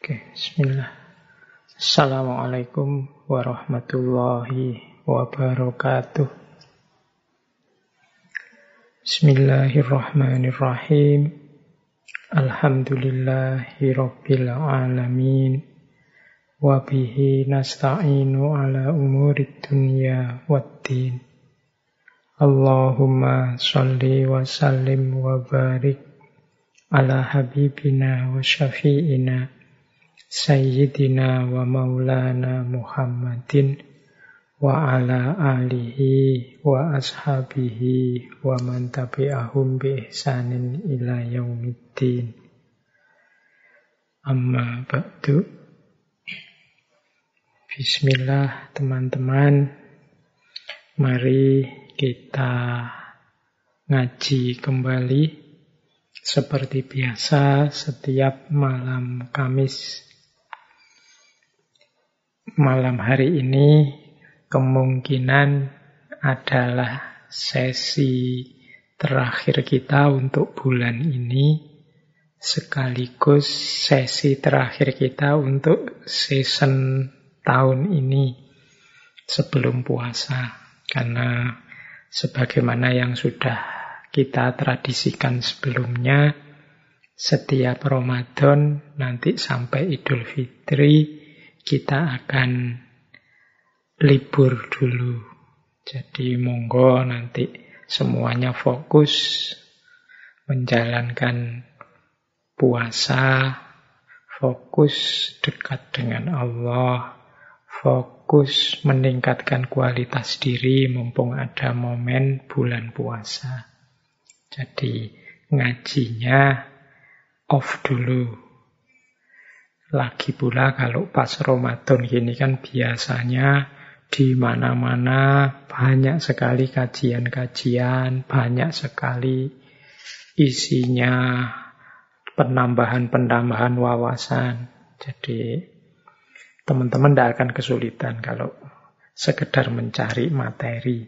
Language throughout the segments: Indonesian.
Oke, bismillah. Assalamualaikum warahmatullahi wabarakatuh. Bismillahirrahmanirrahim. Alhamdulillahi rabbil alamin. Wabihi nasta'inu ala umurid dunya waddin. Allahumma salli wa sallim wa barik ala habibina wa syafi'ina Sayyidina wa maulana Muhammadin wa ala alihi wa ashabihi wa man tabi'ahum bi ihsanin ila yaumiddin. Amma ba'du. Bismillah teman-teman. Mari kita ngaji kembali seperti biasa setiap malam Kamis malam hari ini kemungkinan adalah sesi terakhir kita untuk bulan ini sekaligus sesi terakhir kita untuk season tahun ini sebelum puasa. Karena sebagaimana yang sudah kita tradisikan sebelumnya setiap Ramadan nanti sampai Idul Fitri kita akan libur dulu. Jadi monggo nanti semuanya fokus menjalankan puasa, fokus dekat dengan Allah, fokus meningkatkan kualitas diri mumpung ada momen bulan puasa. Jadi ngajinya off dulu, lagi pula kalau pas Ramadan gini kan biasanya di mana-mana banyak sekali kajian-kajian, banyak sekali isinya penambahan-penambahan wawasan. Jadi teman-teman tidak akan kesulitan kalau sekedar mencari materi.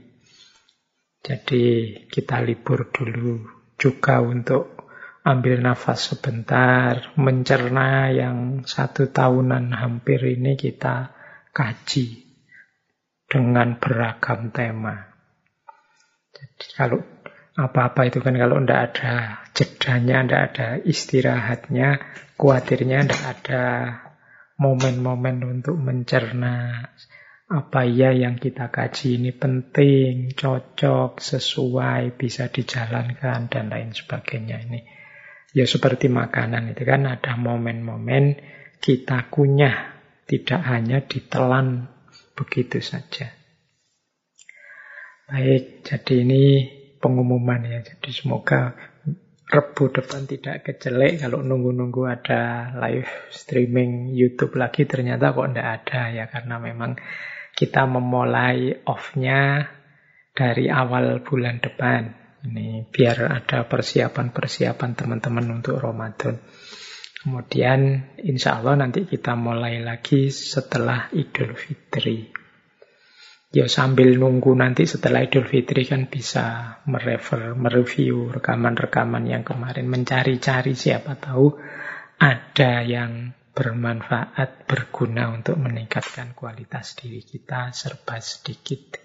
Jadi kita libur dulu juga untuk ambil nafas sebentar, mencerna yang satu tahunan hampir ini kita kaji dengan beragam tema. Jadi kalau apa-apa itu kan kalau tidak ada jedanya, tidak ada istirahatnya, khawatirnya tidak ada momen-momen untuk mencerna apa ya yang kita kaji ini penting, cocok, sesuai, bisa dijalankan, dan lain sebagainya ini. Ya seperti makanan itu kan ada momen-momen kita kunyah, tidak hanya ditelan begitu saja. Baik, jadi ini pengumuman ya. Jadi semoga Rebu depan tidak kejelek kalau nunggu-nunggu ada live streaming YouTube lagi ternyata kok tidak ada ya karena memang kita memulai off-nya dari awal bulan depan. Ini biar ada persiapan-persiapan teman-teman untuk Ramadan. Kemudian insya Allah nanti kita mulai lagi setelah Idul Fitri. Ya sambil nunggu nanti setelah Idul Fitri kan bisa merefer, mereview rekaman-rekaman yang kemarin. Mencari-cari siapa tahu ada yang bermanfaat, berguna untuk meningkatkan kualitas diri kita serba sedikit.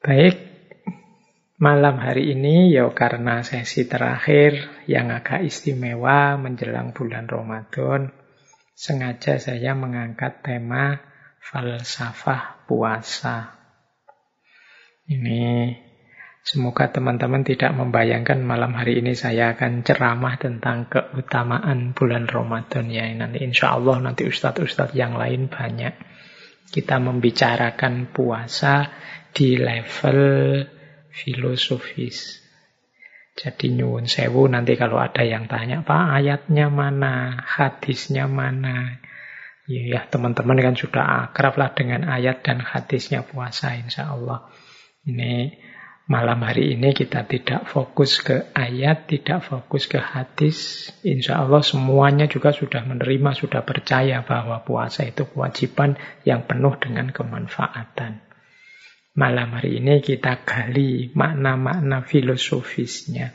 Baik, Malam hari ini ya karena sesi terakhir yang agak istimewa menjelang bulan Ramadan, sengaja saya mengangkat tema falsafah puasa. Ini semoga teman-teman tidak membayangkan malam hari ini saya akan ceramah tentang keutamaan bulan Ramadan ya. Nanti insya Allah nanti ustadz-ustadz yang lain banyak. Kita membicarakan puasa di level filosofis. Jadi nyuwun sewu nanti kalau ada yang tanya, Pak ayatnya mana, hadisnya mana. Ya, ya teman-teman kan sudah akrab lah dengan ayat dan hadisnya puasa insya Allah. Ini malam hari ini kita tidak fokus ke ayat, tidak fokus ke hadis. Insya Allah semuanya juga sudah menerima, sudah percaya bahwa puasa itu kewajiban yang penuh dengan kemanfaatan. Malam hari ini kita gali makna-makna filosofisnya.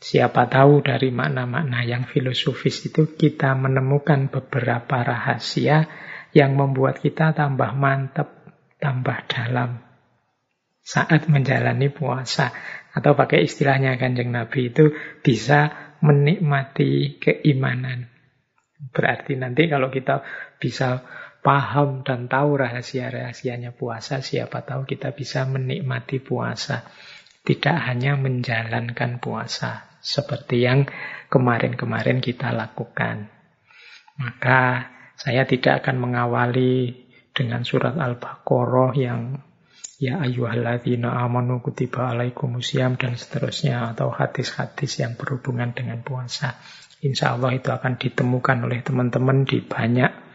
Siapa tahu dari makna-makna yang filosofis itu kita menemukan beberapa rahasia yang membuat kita tambah mantap, tambah dalam saat menjalani puasa. Atau pakai istilahnya kanjeng Nabi itu bisa menikmati keimanan. Berarti nanti kalau kita bisa paham dan tahu rahasia-rahasianya puasa, siapa tahu kita bisa menikmati puasa. Tidak hanya menjalankan puasa seperti yang kemarin-kemarin kita lakukan. Maka saya tidak akan mengawali dengan surat Al-Baqarah yang ya ayyuhalladzina amanu kutiba alaikumusiyam dan seterusnya atau hadis-hadis yang berhubungan dengan puasa. Insya Allah itu akan ditemukan oleh teman-teman di banyak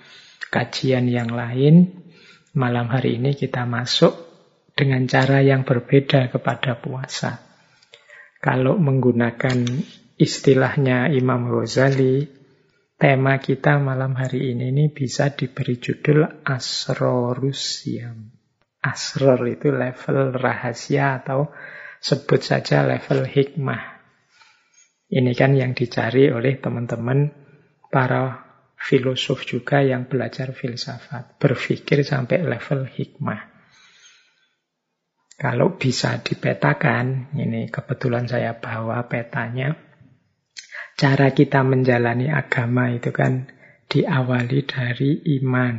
kajian yang lain. Malam hari ini kita masuk dengan cara yang berbeda kepada puasa. Kalau menggunakan istilahnya Imam Ghazali, tema kita malam hari ini, ini bisa diberi judul Asrorusiam. Asror itu level rahasia atau sebut saja level hikmah. Ini kan yang dicari oleh teman-teman para filosof juga yang belajar filsafat. Berpikir sampai level hikmah. Kalau bisa dipetakan, ini kebetulan saya bawa petanya, cara kita menjalani agama itu kan diawali dari iman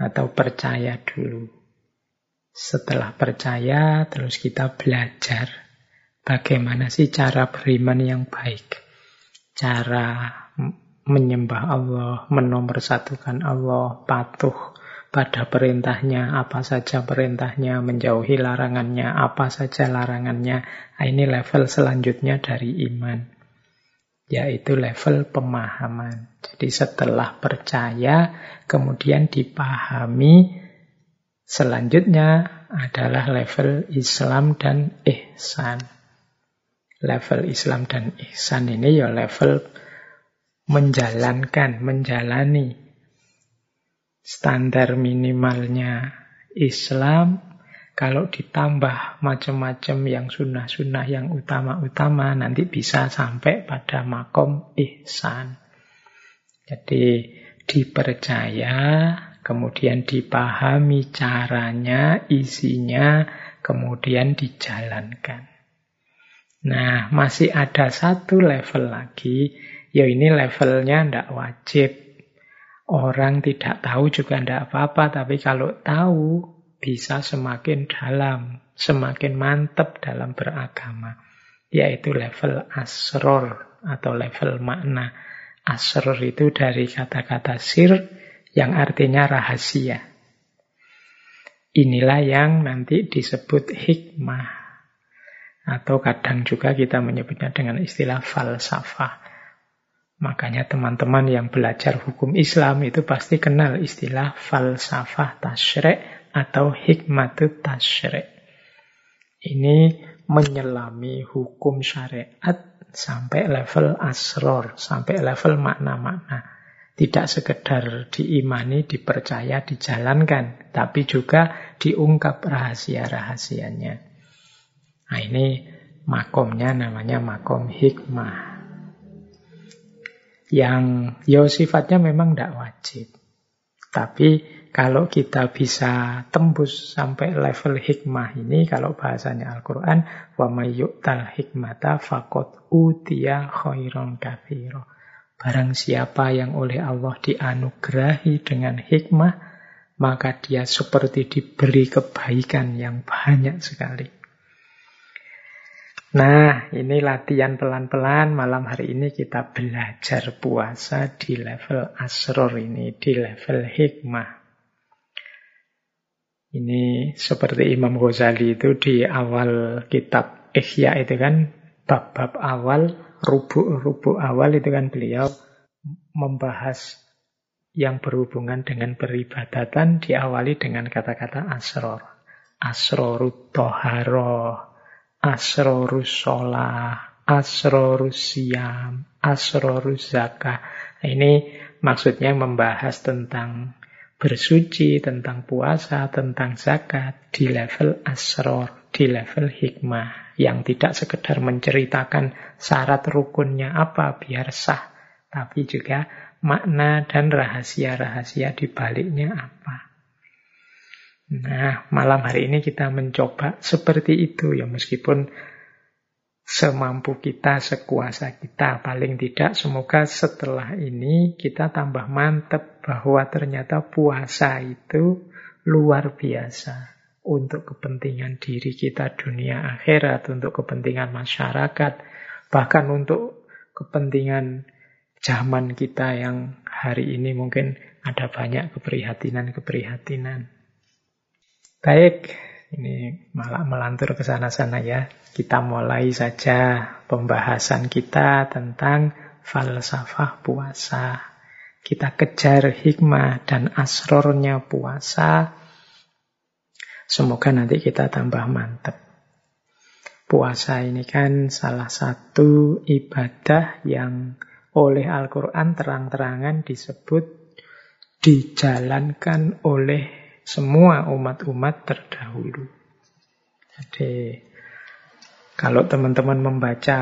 atau percaya dulu. Setelah percaya, terus kita belajar bagaimana sih cara beriman yang baik. Cara menyembah Allah, menomorsatukan Allah, patuh pada perintahnya, apa saja perintahnya, menjauhi larangannya, apa saja larangannya. Nah, ini level selanjutnya dari iman, yaitu level pemahaman. Jadi setelah percaya, kemudian dipahami, selanjutnya adalah level Islam dan ihsan. Level Islam dan ihsan ini ya level menjalankan, menjalani standar minimalnya Islam, kalau ditambah macam-macam yang sunnah-sunnah yang utama-utama, nanti bisa sampai pada makom ihsan. Jadi dipercaya, kemudian dipahami caranya, isinya, kemudian dijalankan. Nah, masih ada satu level lagi, ya ini levelnya tidak wajib Orang tidak tahu juga tidak apa-apa, tapi kalau tahu bisa semakin dalam, semakin mantap dalam beragama. Yaitu level asror atau level makna. Asror itu dari kata-kata sir yang artinya rahasia. Inilah yang nanti disebut hikmah. Atau kadang juga kita menyebutnya dengan istilah falsafah. Makanya teman-teman yang belajar hukum Islam itu pasti kenal istilah falsafah tasyrik atau hikmatut tasyrik. Ini menyelami hukum syariat sampai level asror, sampai level makna-makna. Tidak sekedar diimani, dipercaya, dijalankan, tapi juga diungkap rahasia-rahasianya. Nah ini makomnya namanya makom hikmah yang ya sifatnya memang tidak wajib. Tapi kalau kita bisa tembus sampai level hikmah ini, kalau bahasanya Al-Quran, mayyuktal hikmata fakot utia khairon kathiro. Barang siapa yang oleh Allah dianugerahi dengan hikmah, maka dia seperti diberi kebaikan yang banyak sekali. Nah, ini latihan pelan-pelan. Malam hari ini kita belajar puasa di level asror ini, di level hikmah. Ini seperti Imam Ghazali itu di awal kitab Ihya itu kan, bab-bab awal, rubuk-rubuk awal itu kan beliau membahas yang berhubungan dengan peribadatan diawali dengan kata-kata asror. Asrorut toharoh asrorus sholah, asrorus siam, asrorus zakah. Nah, ini maksudnya membahas tentang bersuci, tentang puasa, tentang zakat di level asror, di level hikmah. yang tidak sekedar menceritakan syarat rukunnya apa biar sah, tapi juga makna dan rahasia-rahasia di baliknya apa. Nah, malam hari ini kita mencoba seperti itu ya meskipun semampu kita, sekuasa kita. Paling tidak semoga setelah ini kita tambah mantep bahwa ternyata puasa itu luar biasa untuk kepentingan diri kita dunia akhirat, untuk kepentingan masyarakat, bahkan untuk kepentingan zaman kita yang hari ini mungkin ada banyak keprihatinan-keprihatinan. Baik, ini malah melantur ke sana-sana ya. Kita mulai saja pembahasan kita tentang falsafah puasa. Kita kejar hikmah dan asrornya puasa Semoga nanti kita tambah mantap. Puasa ini kan salah satu ibadah yang oleh Al-Quran terang-terangan disebut dijalankan oleh semua umat-umat terdahulu. Jadi kalau teman-teman membaca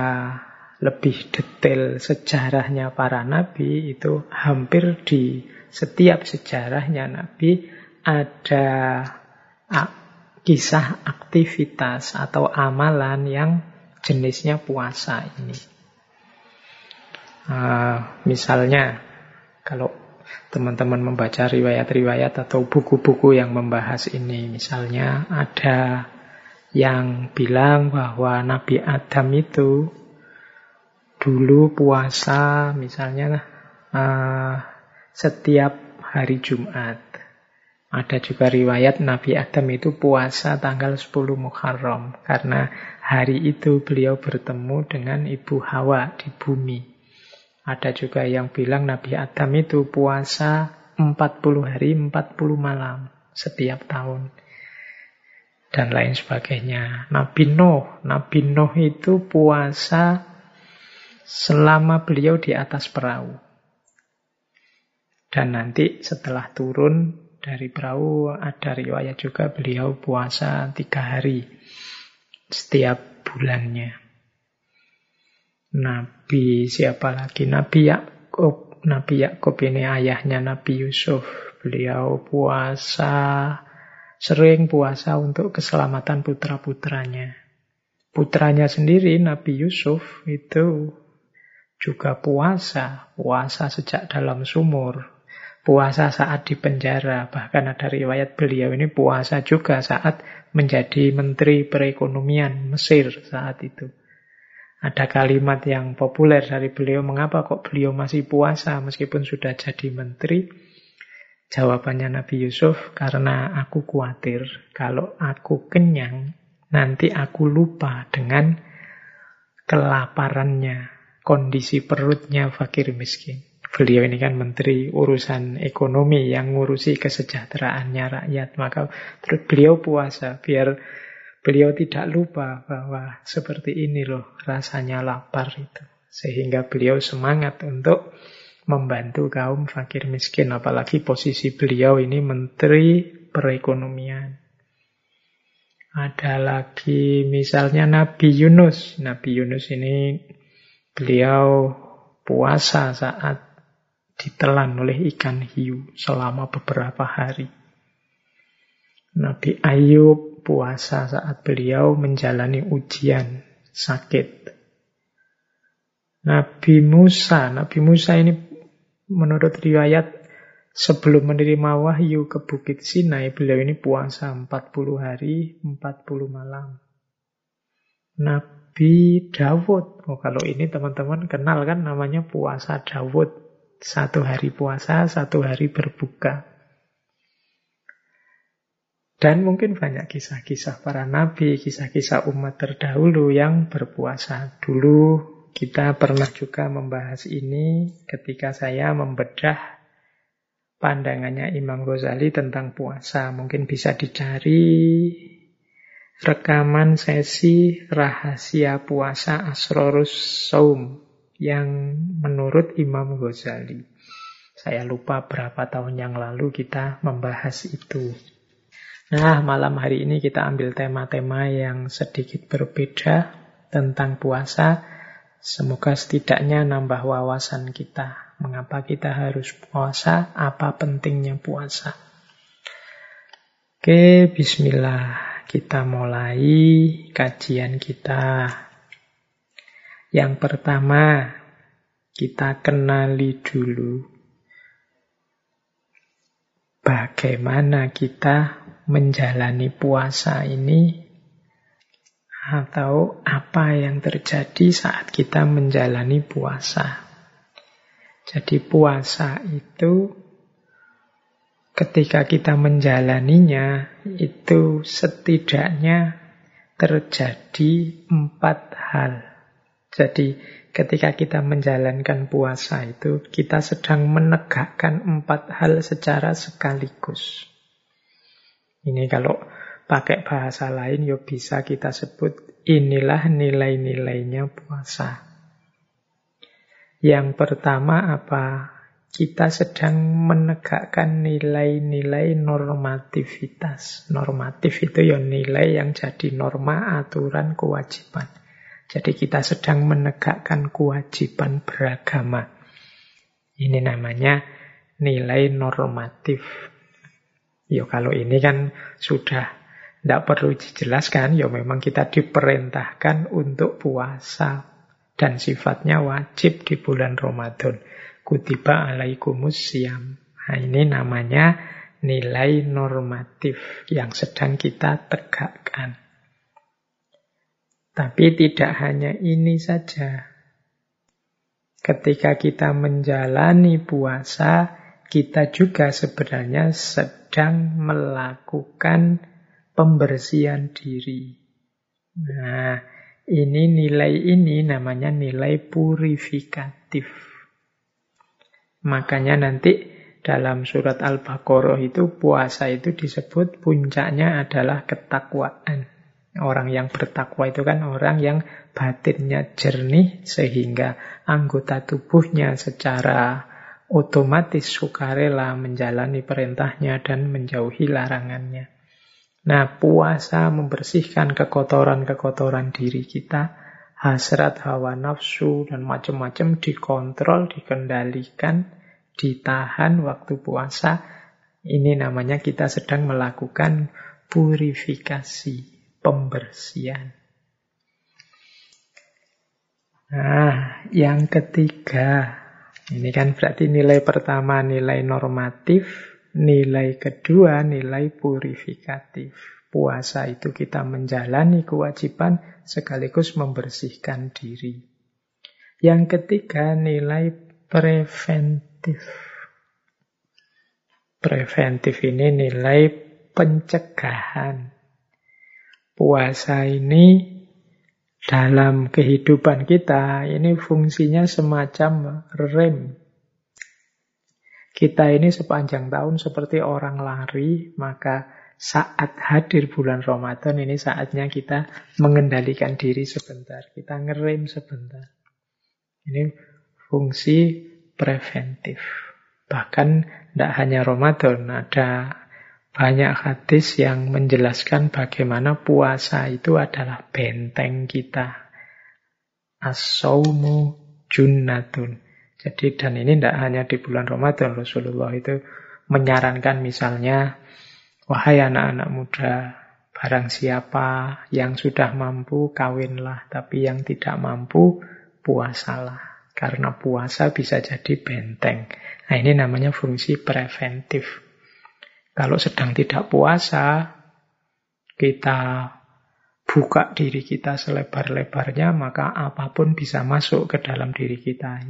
lebih detail sejarahnya para nabi itu hampir di setiap sejarahnya nabi ada kisah aktivitas atau amalan yang jenisnya puasa ini. Uh, misalnya, kalau teman-teman membaca riwayat-riwayat atau buku-buku yang membahas ini, misalnya ada yang bilang bahwa Nabi Adam itu dulu puasa, misalnya uh, setiap hari Jumat. Ada juga riwayat Nabi Adam itu puasa tanggal 10 Muharram karena hari itu beliau bertemu dengan Ibu Hawa di bumi. Ada juga yang bilang Nabi Adam itu puasa 40 hari 40 malam setiap tahun. Dan lain sebagainya. Nabi Nuh, Nabi Nuh itu puasa selama beliau di atas perahu. Dan nanti setelah turun dari perahu ada riwayat juga beliau puasa tiga hari setiap bulannya. Nabi siapa lagi? Nabi Yakub. Nabi Yakub ini ayahnya Nabi Yusuf. Beliau puasa, sering puasa untuk keselamatan putra-putranya. Putranya sendiri, Nabi Yusuf, itu juga puasa. Puasa sejak dalam sumur puasa saat di penjara. Bahkan ada riwayat beliau ini puasa juga saat menjadi menteri perekonomian Mesir saat itu. Ada kalimat yang populer dari beliau, mengapa kok beliau masih puasa meskipun sudah jadi menteri? Jawabannya Nabi Yusuf, karena aku khawatir kalau aku kenyang, nanti aku lupa dengan kelaparannya, kondisi perutnya fakir miskin. Beliau ini kan menteri urusan ekonomi yang ngurusi kesejahteraannya rakyat. Maka beliau puasa biar beliau tidak lupa bahwa seperti ini loh rasanya lapar itu. Sehingga beliau semangat untuk membantu kaum fakir miskin. Apalagi posisi beliau ini menteri perekonomian. Ada lagi misalnya Nabi Yunus. Nabi Yunus ini beliau puasa saat ditelan oleh ikan hiu selama beberapa hari. Nabi Ayub puasa saat beliau menjalani ujian sakit. Nabi Musa, Nabi Musa ini menurut riwayat sebelum menerima wahyu ke Bukit Sinai, beliau ini puasa 40 hari, 40 malam. Nabi Dawud, oh kalau ini teman-teman kenal kan namanya puasa Dawud. Satu hari puasa, satu hari berbuka. Dan mungkin banyak kisah-kisah para nabi, kisah-kisah umat terdahulu yang berpuasa. Dulu kita pernah juga membahas ini ketika saya membedah pandangannya Imam Ghazali tentang puasa. Mungkin bisa dicari rekaman sesi rahasia puasa Asrorus Saum yang menurut Imam Ghazali. Saya lupa berapa tahun yang lalu kita membahas itu. Nah, malam hari ini kita ambil tema-tema yang sedikit berbeda tentang puasa. Semoga setidaknya nambah wawasan kita. Mengapa kita harus puasa? Apa pentingnya puasa? Oke, bismillah. Kita mulai kajian kita. Yang pertama, kita kenali dulu bagaimana kita menjalani puasa ini atau apa yang terjadi saat kita menjalani puasa. Jadi puasa itu ketika kita menjalaninya itu setidaknya terjadi empat hal. Jadi ketika kita menjalankan puasa itu kita sedang menegakkan empat hal secara sekaligus. Ini kalau pakai bahasa lain ya bisa kita sebut inilah nilai-nilainya puasa. Yang pertama apa? Kita sedang menegakkan nilai-nilai normativitas. Normatif itu ya nilai yang jadi norma, aturan, kewajiban. Jadi kita sedang menegakkan kewajiban beragama. Ini namanya nilai normatif. Ya kalau ini kan sudah tidak perlu dijelaskan, ya memang kita diperintahkan untuk puasa. Dan sifatnya wajib di bulan Ramadan. Kutiba alaikumus siam. Nah ini namanya nilai normatif yang sedang kita tegakkan. Tapi tidak hanya ini saja. Ketika kita menjalani puasa, kita juga sebenarnya sedang melakukan pembersihan diri. Nah, ini nilai ini namanya nilai purifikatif. Makanya nanti dalam surat Al-Baqarah itu puasa itu disebut puncaknya adalah ketakwaan. Orang yang bertakwa itu kan orang yang batinnya jernih sehingga anggota tubuhnya secara otomatis sukarela menjalani perintahnya dan menjauhi larangannya. Nah, puasa membersihkan kekotoran-kekotoran diri kita, hasrat hawa nafsu dan macam-macam dikontrol, dikendalikan, ditahan waktu puasa. Ini namanya kita sedang melakukan purifikasi, pembersihan. Nah, yang ketiga, ini kan berarti nilai pertama nilai normatif, nilai kedua nilai purifikatif. Puasa itu kita menjalani kewajiban sekaligus membersihkan diri. Yang ketiga nilai preventif. Preventif ini nilai pencegahan. Puasa ini dalam kehidupan kita ini fungsinya semacam rem. Kita ini sepanjang tahun seperti orang lari, maka saat hadir bulan Ramadan ini saatnya kita mengendalikan diri sebentar. Kita ngerem sebentar. Ini fungsi preventif. Bahkan tidak hanya Ramadan, ada banyak hadis yang menjelaskan bagaimana puasa itu adalah benteng kita. As-sawmu junnatun. Jadi dan ini tidak hanya di bulan Ramadan. Rasulullah itu menyarankan misalnya, wahai anak-anak muda, barang siapa yang sudah mampu kawinlah, tapi yang tidak mampu puasalah. Karena puasa bisa jadi benteng. Nah ini namanya fungsi preventif. Kalau sedang tidak puasa, kita buka diri kita selebar-lebarnya, maka apa pun bisa masuk ke dalam diri kita.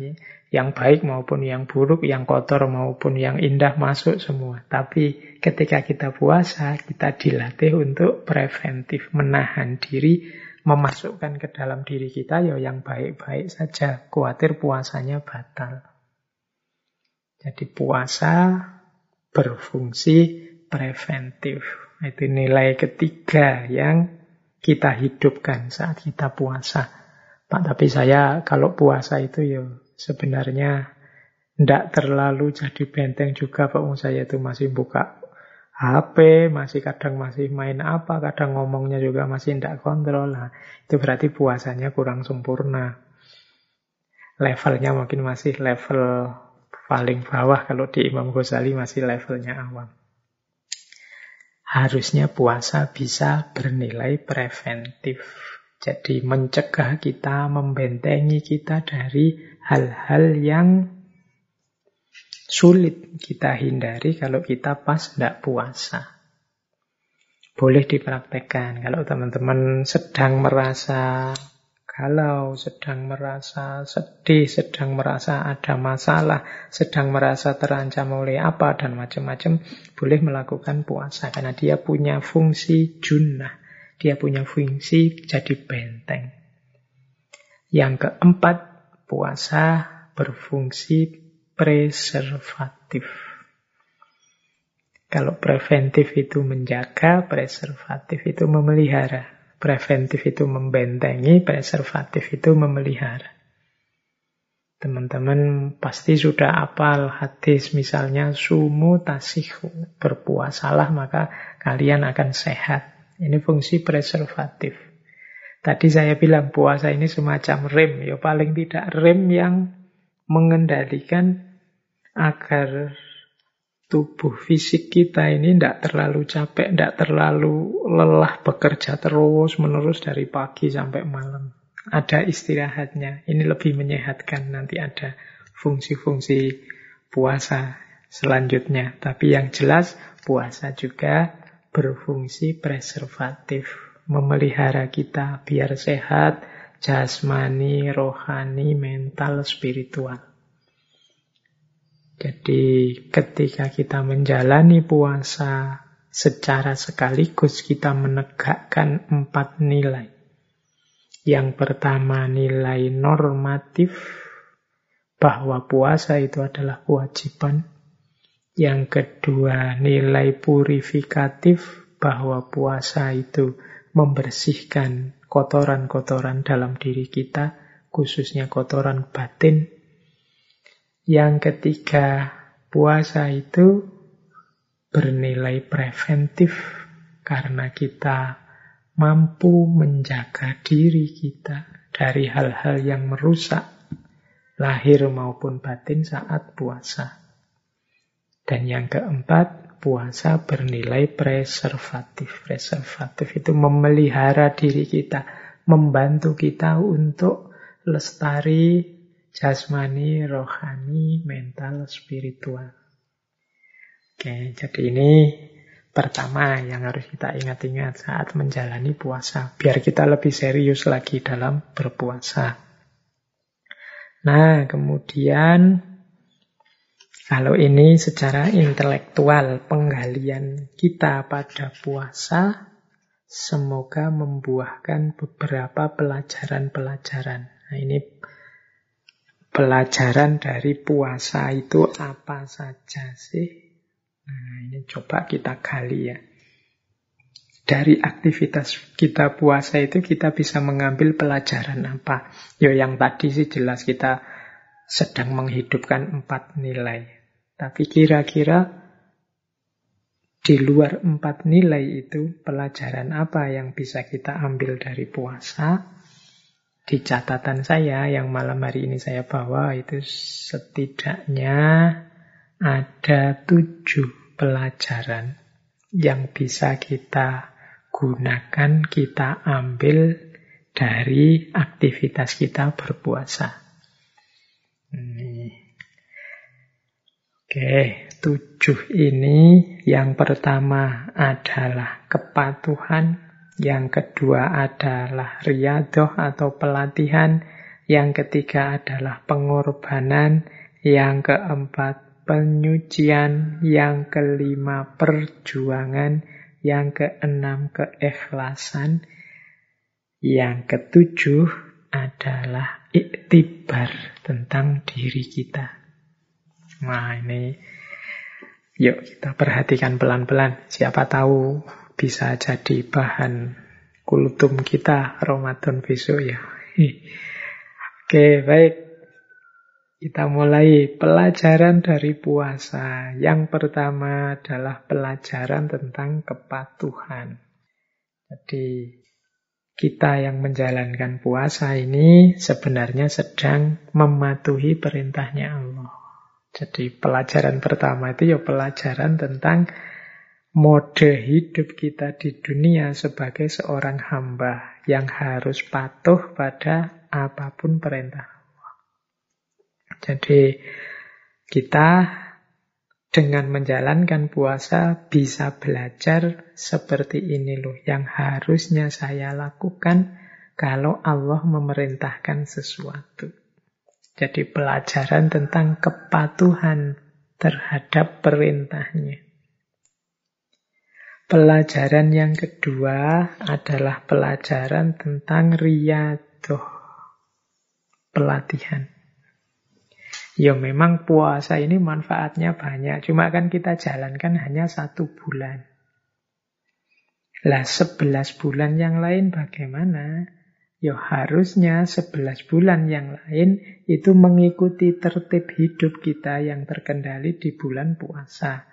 Yang baik maupun yang buruk, yang kotor maupun yang indah masuk semua. Tapi ketika kita puasa, kita dilatih untuk preventif, menahan diri, memasukkan ke dalam diri kita ya yang baik-baik saja. Khawatir puasanya batal. Jadi puasa berfungsi preventif. Itu nilai ketiga yang kita hidupkan saat kita puasa. Pak, tapi saya kalau puasa itu ya sebenarnya tidak terlalu jadi benteng juga Pak. Saya itu masih buka HP, masih kadang masih main apa, kadang ngomongnya juga masih tidak kontrol. Nah, itu berarti puasanya kurang sempurna. Levelnya mungkin masih level paling bawah, kalau di Imam Ghazali masih levelnya awam. Harusnya puasa bisa bernilai preventif. Jadi mencegah kita, membentengi kita dari hal-hal yang sulit kita hindari kalau kita pas tidak puasa. Boleh dipraktekkan kalau teman-teman sedang merasa galau, sedang merasa sedih, sedang merasa ada masalah, sedang merasa terancam oleh apa dan macam-macam, boleh melakukan puasa karena dia punya fungsi junnah, dia punya fungsi jadi benteng. Yang keempat, puasa berfungsi preservatif. Kalau preventif itu menjaga, preservatif itu memelihara. Preventif itu membentengi, preservatif itu memelihara. Teman-teman pasti sudah apal hadis misalnya sumu tasih berpuasalah maka kalian akan sehat. Ini fungsi preservatif. Tadi saya bilang puasa ini semacam rem, ya paling tidak rem yang mengendalikan agar tubuh fisik kita ini tidak terlalu capek, tidak terlalu lelah bekerja terus menerus dari pagi sampai malam. Ada istirahatnya. Ini lebih menyehatkan. Nanti ada fungsi-fungsi puasa selanjutnya. Tapi yang jelas puasa juga berfungsi preservatif. Memelihara kita biar sehat, jasmani, rohani, mental, spiritual. Jadi ketika kita menjalani puasa secara sekaligus kita menegakkan empat nilai. Yang pertama nilai normatif bahwa puasa itu adalah kewajiban. Yang kedua nilai purifikatif bahwa puasa itu membersihkan kotoran-kotoran dalam diri kita, khususnya kotoran batin yang ketiga, puasa itu bernilai preventif karena kita mampu menjaga diri kita dari hal-hal yang merusak lahir maupun batin saat puasa. Dan yang keempat, puasa bernilai preservatif. Preservatif itu memelihara diri kita, membantu kita untuk lestari jasmani, rohani, mental, spiritual. Oke, jadi ini pertama yang harus kita ingat-ingat saat menjalani puasa, biar kita lebih serius lagi dalam berpuasa. Nah, kemudian kalau ini secara intelektual penggalian kita pada puasa semoga membuahkan beberapa pelajaran-pelajaran. Nah, ini pelajaran dari puasa itu apa saja sih? Nah, ini coba kita gali ya. Dari aktivitas kita puasa itu kita bisa mengambil pelajaran apa? Ya yang tadi sih jelas kita sedang menghidupkan empat nilai. Tapi kira-kira di luar empat nilai itu pelajaran apa yang bisa kita ambil dari puasa? Di catatan saya yang malam hari ini saya bawa itu setidaknya ada tujuh pelajaran yang bisa kita gunakan, kita ambil dari aktivitas kita berpuasa. Ini. Oke, tujuh ini yang pertama adalah kepatuhan yang kedua adalah riadoh atau pelatihan. Yang ketiga adalah pengorbanan. Yang keempat penyucian. Yang kelima perjuangan. Yang keenam keikhlasan. Yang ketujuh adalah iktibar tentang diri kita. Nah ini yuk kita perhatikan pelan-pelan. Siapa tahu bisa jadi bahan kultum kita Ramadan besok ya. Oke, baik. Kita mulai pelajaran dari puasa. Yang pertama adalah pelajaran tentang kepatuhan. Jadi kita yang menjalankan puasa ini sebenarnya sedang mematuhi perintahnya Allah. Jadi pelajaran pertama itu ya pelajaran tentang mode hidup kita di dunia sebagai seorang hamba yang harus patuh pada apa pun perintah jadi kita dengan menjalankan puasa bisa belajar seperti ini loh yang harusnya saya lakukan kalau Allah memerintahkan sesuatu. Jadi pelajaran tentang kepatuhan terhadap perintahnya. Pelajaran yang kedua adalah pelajaran tentang riyadoh, pelatihan. Ya memang puasa ini manfaatnya banyak. Cuma kan kita jalankan hanya satu bulan. Lah sebelas bulan yang lain bagaimana? Ya harusnya sebelas bulan yang lain itu mengikuti tertib hidup kita yang terkendali di bulan puasa.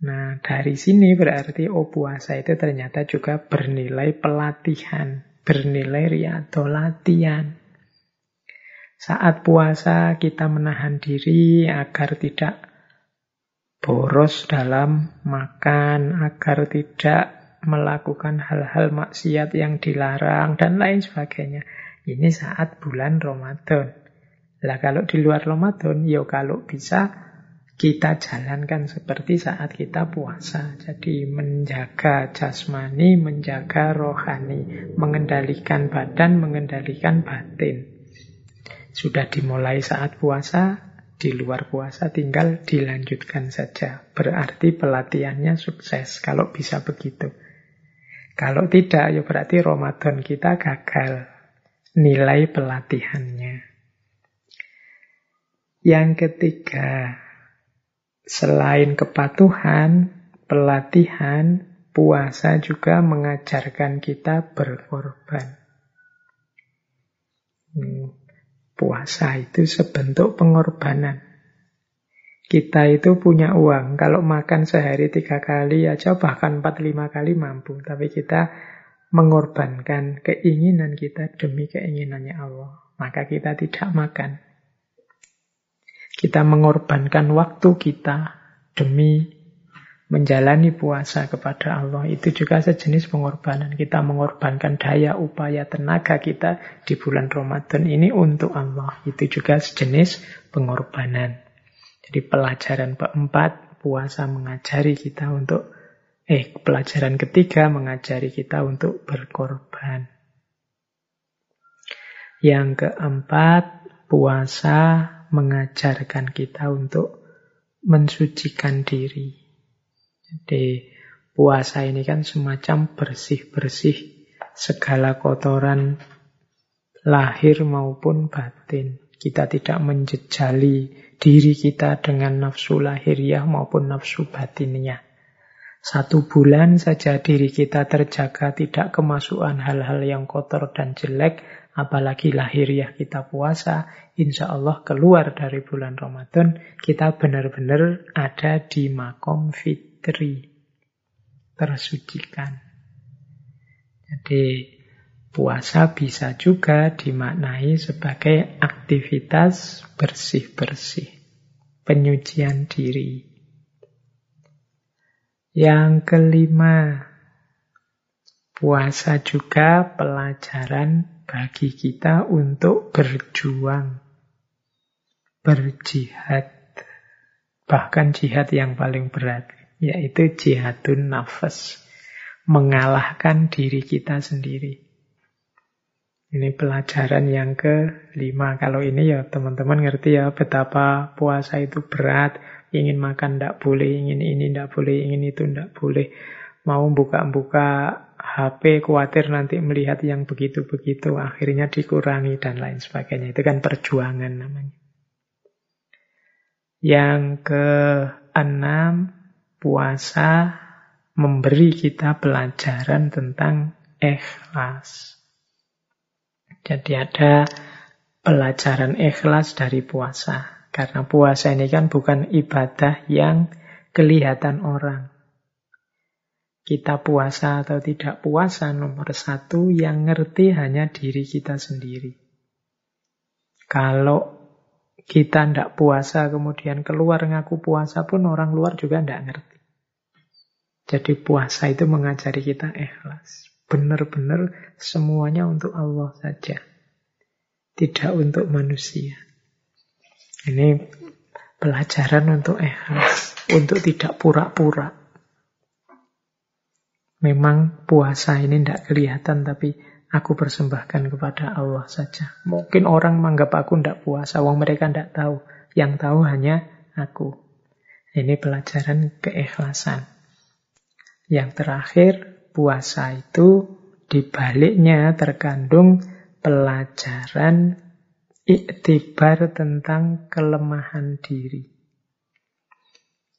Nah dari sini berarti oh puasa itu ternyata juga bernilai pelatihan, bernilai riado latihan. Saat puasa kita menahan diri agar tidak boros dalam makan, agar tidak melakukan hal-hal maksiat yang dilarang, dan lain sebagainya. Ini saat bulan Ramadan. Lah kalau di luar Ramadan, ya kalau bisa kita jalankan seperti saat kita puasa. Jadi menjaga jasmani, menjaga rohani, mengendalikan badan, mengendalikan batin. Sudah dimulai saat puasa, di luar puasa tinggal dilanjutkan saja. Berarti pelatihannya sukses kalau bisa begitu. Kalau tidak, ya berarti Ramadan kita gagal nilai pelatihannya. Yang ketiga, selain kepatuhan, pelatihan, puasa juga mengajarkan kita berkorban. Hmm, Puasa itu sebentuk pengorbanan. Kita itu punya uang. Kalau makan sehari tiga kali aja bahkan empat lima kali mampu. Tapi kita mengorbankan keinginan kita demi keinginannya Allah. Maka kita tidak makan. Kita mengorbankan waktu kita demi menjalani puasa kepada Allah itu juga sejenis pengorbanan. Kita mengorbankan daya, upaya, tenaga kita di bulan Ramadan ini untuk Allah. Itu juga sejenis pengorbanan. Jadi pelajaran keempat, puasa mengajari kita untuk, eh pelajaran ketiga mengajari kita untuk berkorban. Yang keempat, puasa mengajarkan kita untuk mensucikan diri. Jadi puasa ini kan semacam bersih-bersih segala kotoran lahir maupun batin. Kita tidak menjejali diri kita dengan nafsu lahiriah maupun nafsu batinnya. Satu bulan saja diri kita terjaga tidak kemasukan hal-hal yang kotor dan jelek, apalagi lahiriah kita puasa, insya Allah keluar dari bulan Ramadan, kita benar-benar ada di makom fit fitri, tersucikan. Jadi puasa bisa juga dimaknai sebagai aktivitas bersih-bersih, penyucian diri. Yang kelima, puasa juga pelajaran bagi kita untuk berjuang, berjihad, bahkan jihad yang paling berat yaitu jihadun nafas. Mengalahkan diri kita sendiri. Ini pelajaran yang kelima. Kalau ini ya teman-teman ngerti ya betapa puasa itu berat. Ingin makan tidak boleh, ingin ini tidak boleh, ingin itu tidak boleh. Mau buka-buka HP khawatir nanti melihat yang begitu-begitu. Akhirnya dikurangi dan lain sebagainya. Itu kan perjuangan namanya. Yang keenam puasa memberi kita pelajaran tentang ikhlas. Jadi ada pelajaran ikhlas dari puasa. Karena puasa ini kan bukan ibadah yang kelihatan orang. Kita puasa atau tidak puasa, nomor satu yang ngerti hanya diri kita sendiri. Kalau kita tidak puasa kemudian keluar ngaku puasa pun orang luar juga tidak ngerti. Jadi puasa itu mengajari kita ikhlas. Benar-benar semuanya untuk Allah saja. Tidak untuk manusia. Ini pelajaran untuk ikhlas. Untuk tidak pura-pura. Memang puasa ini tidak kelihatan, tapi aku persembahkan kepada Allah saja. Mungkin orang menganggap aku tidak puasa, wong mereka tidak tahu. Yang tahu hanya aku. Ini pelajaran keikhlasan. Yang terakhir, puasa itu dibaliknya terkandung pelajaran iktibar tentang kelemahan diri.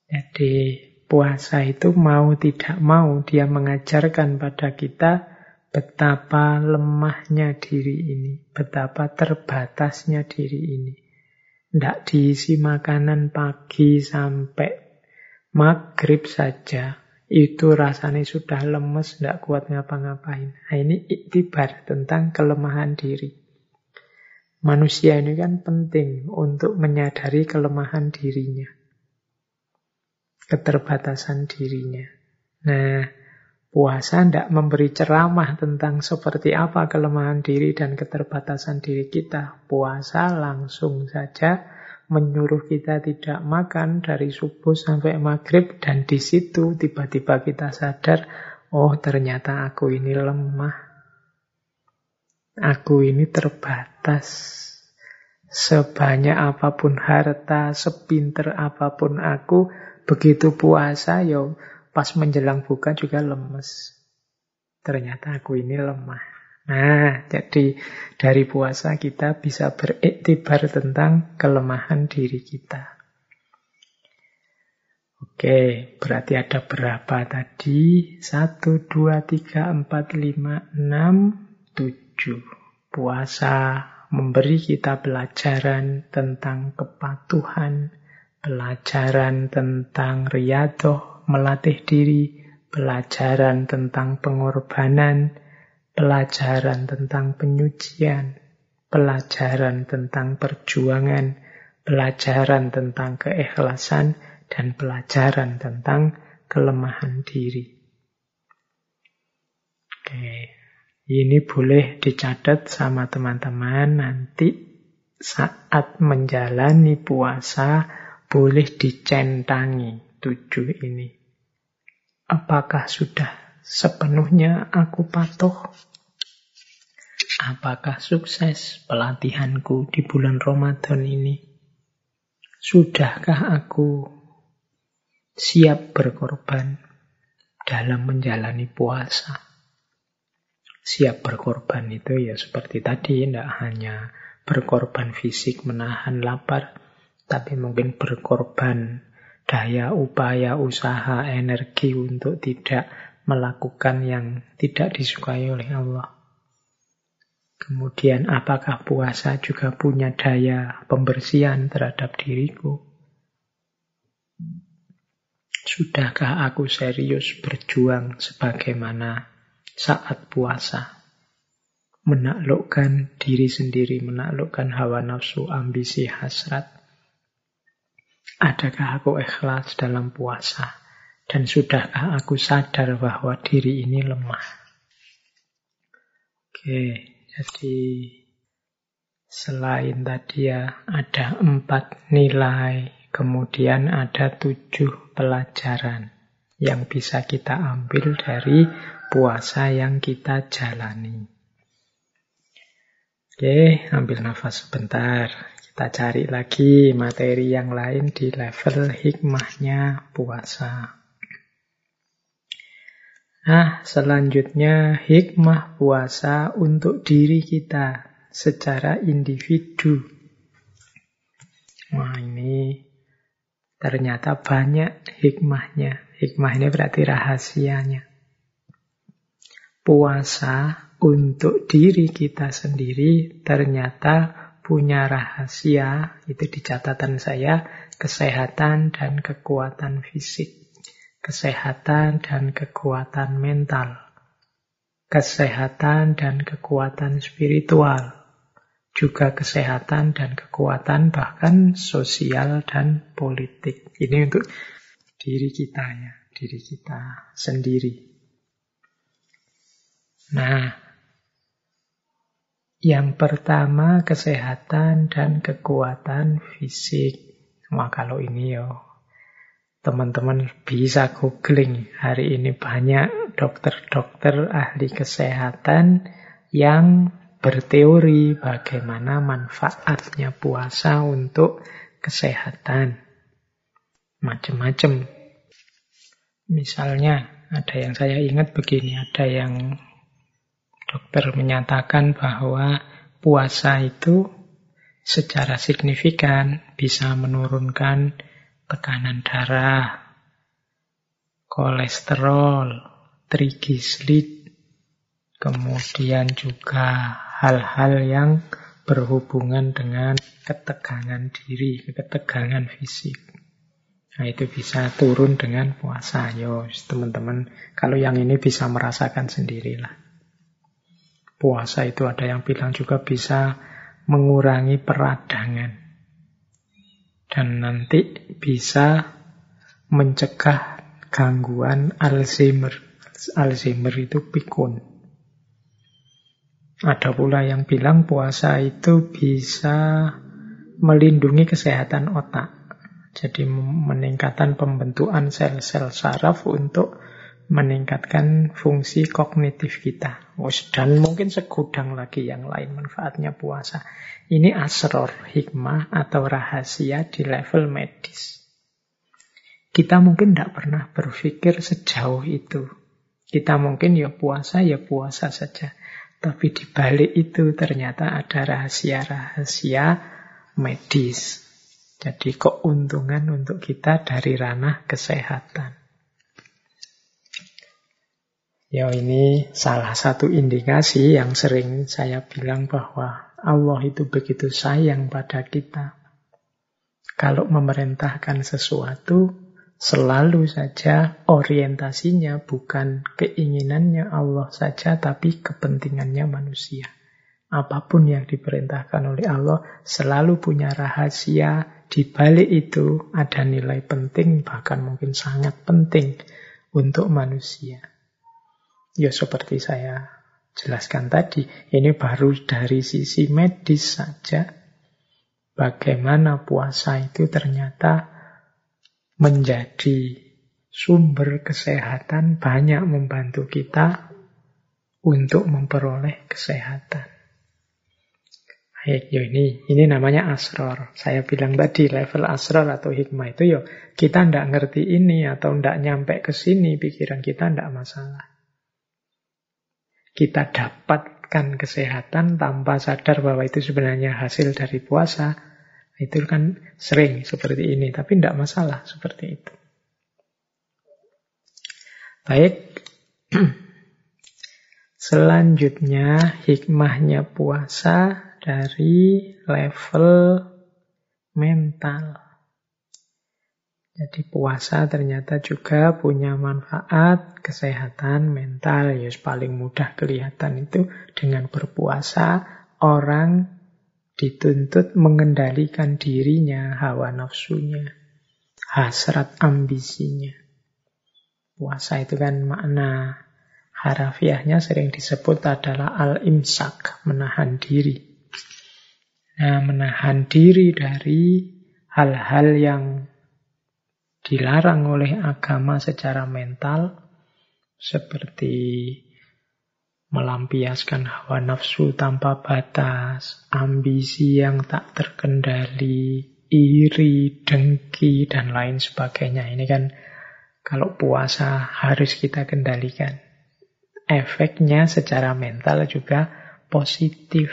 Jadi Puasa itu mau tidak mau dia mengajarkan pada kita betapa lemahnya diri ini, betapa terbatasnya diri ini. Tidak diisi makanan pagi sampai maghrib saja, itu rasanya sudah lemes, tidak kuat ngapa-ngapain. Nah, ini iktibar tentang kelemahan diri. Manusia ini kan penting untuk menyadari kelemahan dirinya keterbatasan dirinya. Nah, puasa tidak memberi ceramah tentang seperti apa kelemahan diri dan keterbatasan diri kita. Puasa langsung saja menyuruh kita tidak makan dari subuh sampai maghrib dan di situ tiba-tiba kita sadar, oh ternyata aku ini lemah. Aku ini terbatas. Sebanyak apa pun harta, sepinter apa pun aku, Begitu puasa, ya pas menjelang buka juga lemes. Ternyata aku ini lemah. Nah, jadi dari puasa kita bisa beriktibar tentang kelemahan diri kita. Oke, berarti ada berapa tadi? Satu, dua, tiga, empat, lima, enam, tujuh. Puasa memberi kita pelajaran tentang kepatuhan, pelajaran tentang riadoh, melatih diri, pelajaran tentang pengorbanan, pelajaran tentang penyucian, pelajaran tentang perjuangan, pelajaran tentang keikhlasan, dan pelajaran tentang kelemahan diri. Oke, ini boleh dicatat sama teman-teman nanti saat menjalani puasa boleh dicentangi tujuh ini. Apakah sudah sepenuhnya aku patuh? Apakah sukses pelatihanku di bulan Ramadan ini? Sudahkah aku siap berkorban dalam menjalani puasa? Siap berkorban itu ya seperti tadi, tidak hanya berkorban fisik menahan lapar, tapi mungkin berkorban daya, upaya, usaha, energi untuk tidak melakukan yang tidak disukai oleh Allah. Kemudian apakah puasa juga punya daya pembersihan terhadap diriku? Sudahkah aku serius berjuang sebagaimana saat puasa? Menaklukkan diri sendiri, menaklukkan hawa nafsu, ambisi, hasrat. Adakah aku ikhlas dalam puasa? Dan sudahkah aku sadar bahwa diri ini lemah? Oke, jadi selain tadi ya ada empat nilai, kemudian ada tujuh pelajaran yang bisa kita ambil dari puasa yang kita jalani. Oke, ambil nafas sebentar. Kita cari lagi materi yang lain di level hikmahnya puasa. Nah, selanjutnya hikmah puasa untuk diri kita secara individu. Wah, ini ternyata banyak hikmahnya. Hikmah ini berarti rahasianya. Puasa untuk diri kita sendiri ternyata punya rahasia, itu di catatan saya, kesehatan dan kekuatan fisik. Kesehatan dan kekuatan mental. Kesehatan dan kekuatan spiritual. Juga kesehatan dan kekuatan bahkan sosial dan politik. Ini untuk diri kita ya, diri kita sendiri. Nah, yang pertama kesehatan dan kekuatan fisik. Wah kalau ini yo teman-teman bisa googling. Hari ini banyak dokter-dokter ahli kesehatan yang berteori bagaimana manfaatnya puasa untuk kesehatan. Macam-macam. Misalnya ada yang saya ingat begini, ada yang Dokter menyatakan bahwa puasa itu secara signifikan bisa menurunkan tekanan darah, kolesterol, trigliserid, kemudian juga hal-hal yang berhubungan dengan ketegangan diri, ketegangan fisik. Nah, itu bisa turun dengan puasa. Yo, teman-teman, kalau yang ini bisa merasakan sendirilah. Puasa itu ada yang bilang juga bisa mengurangi peradangan. Dan nanti bisa mencegah gangguan Alzheimer. Alzheimer itu pikun. Ada pula yang bilang puasa itu bisa melindungi kesehatan otak. Jadi meningkatkan pembentukan sel-sel saraf untuk meningkatkan fungsi kognitif kita. Dan mungkin segudang lagi yang lain manfaatnya puasa. Ini asror, hikmah atau rahasia di level medis. Kita mungkin tidak pernah berpikir sejauh itu. Kita mungkin ya puasa, ya puasa saja. Tapi di balik itu ternyata ada rahasia-rahasia medis. Jadi keuntungan untuk kita dari ranah kesehatan. Ya ini salah satu indikasi yang sering saya bilang bahwa Allah itu begitu sayang pada kita. Kalau memerintahkan sesuatu, selalu saja orientasinya bukan keinginannya Allah saja, tapi kepentingannya manusia. Apa pun yang diperintahkan oleh Allah selalu punya rahasia. Di balik itu ada nilai penting, bahkan mungkin sangat penting untuk manusia. Ya seperti saya jelaskan tadi, ini baru dari sisi medis saja. Bagaimana puasa itu ternyata menjadi sumber kesehatan banyak membantu kita untuk memperoleh kesehatan. Ya ini ini namanya asror. Saya bilang tadi level asror atau hikmah itu yo kita ndak ngerti ini atau ndak nyampe ke sini pikiran kita ndak masalah kita dapatkan kesehatan tanpa sadar bahwa itu sebenarnya hasil dari puasa, itu kan sering seperti ini, tapi tidak masalah seperti itu. Baik, selanjutnya hikmahnya puasa dari level mental. Jadi puasa ternyata juga punya manfaat kesehatan mental. Ya paling mudah kelihatan itu dengan berpuasa orang dituntut mengendalikan dirinya, hawa nafsunya, hasrat ambisinya. Puasa itu kan makna harafiahnya sering disebut adalah al-imsak, menahan diri. Nah, menahan diri dari hal-hal yang dilarang oleh agama secara mental seperti melampiaskan hawa nafsu tanpa batas, ambisi yang tak terkendali, iri, dengki, dan lain sebagainya. Ini kan kalau puasa harus kita kendalikan. Efeknya secara mental juga positif.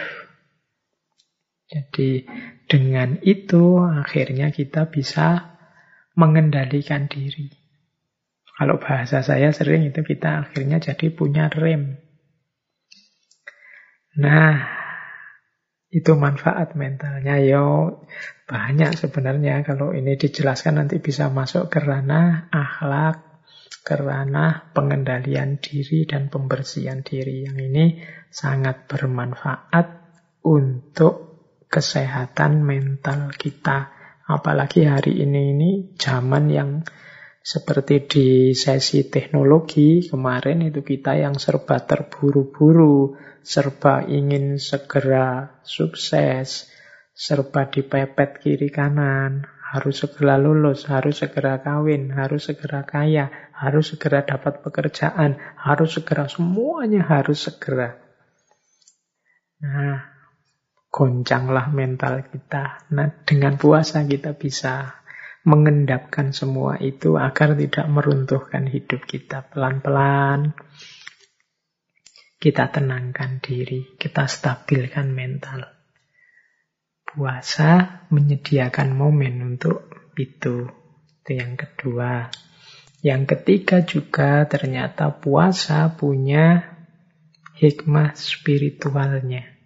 Jadi dengan itu akhirnya kita bisa mengendalikan diri. Kalau bahasa saya sering itu kita akhirnya jadi punya rem. Nah, Itu manfaat mentalnya. Yo banyak sebenarnya kalau ini dijelaskan nanti bisa masuk ke ranah akhlak, ke ranah pengendalian diri dan pembersihan diri. Yang ini sangat bermanfaat untuk kesehatan mental kita. Apalagi hari ini ini zaman yang seperti di sesi teknologi kemarin itu kita yang serba terburu-buru, serba ingin segera sukses, serba dipepet kiri kanan, harus segera lulus, harus segera kawin, harus segera kaya, harus segera dapat pekerjaan, harus segera semuanya harus segera. Nah, goncanglah mental kita. Nah, dengan puasa kita bisa mengendapkan semua itu agar tidak meruntuhkan hidup kita pelan-pelan. Kita tenangkan diri, kita stabilkan mental. Puasa menyediakan momen untuk itu. Itu yang kedua. Yang ketiga juga ternyata puasa punya hikmah spiritualnya.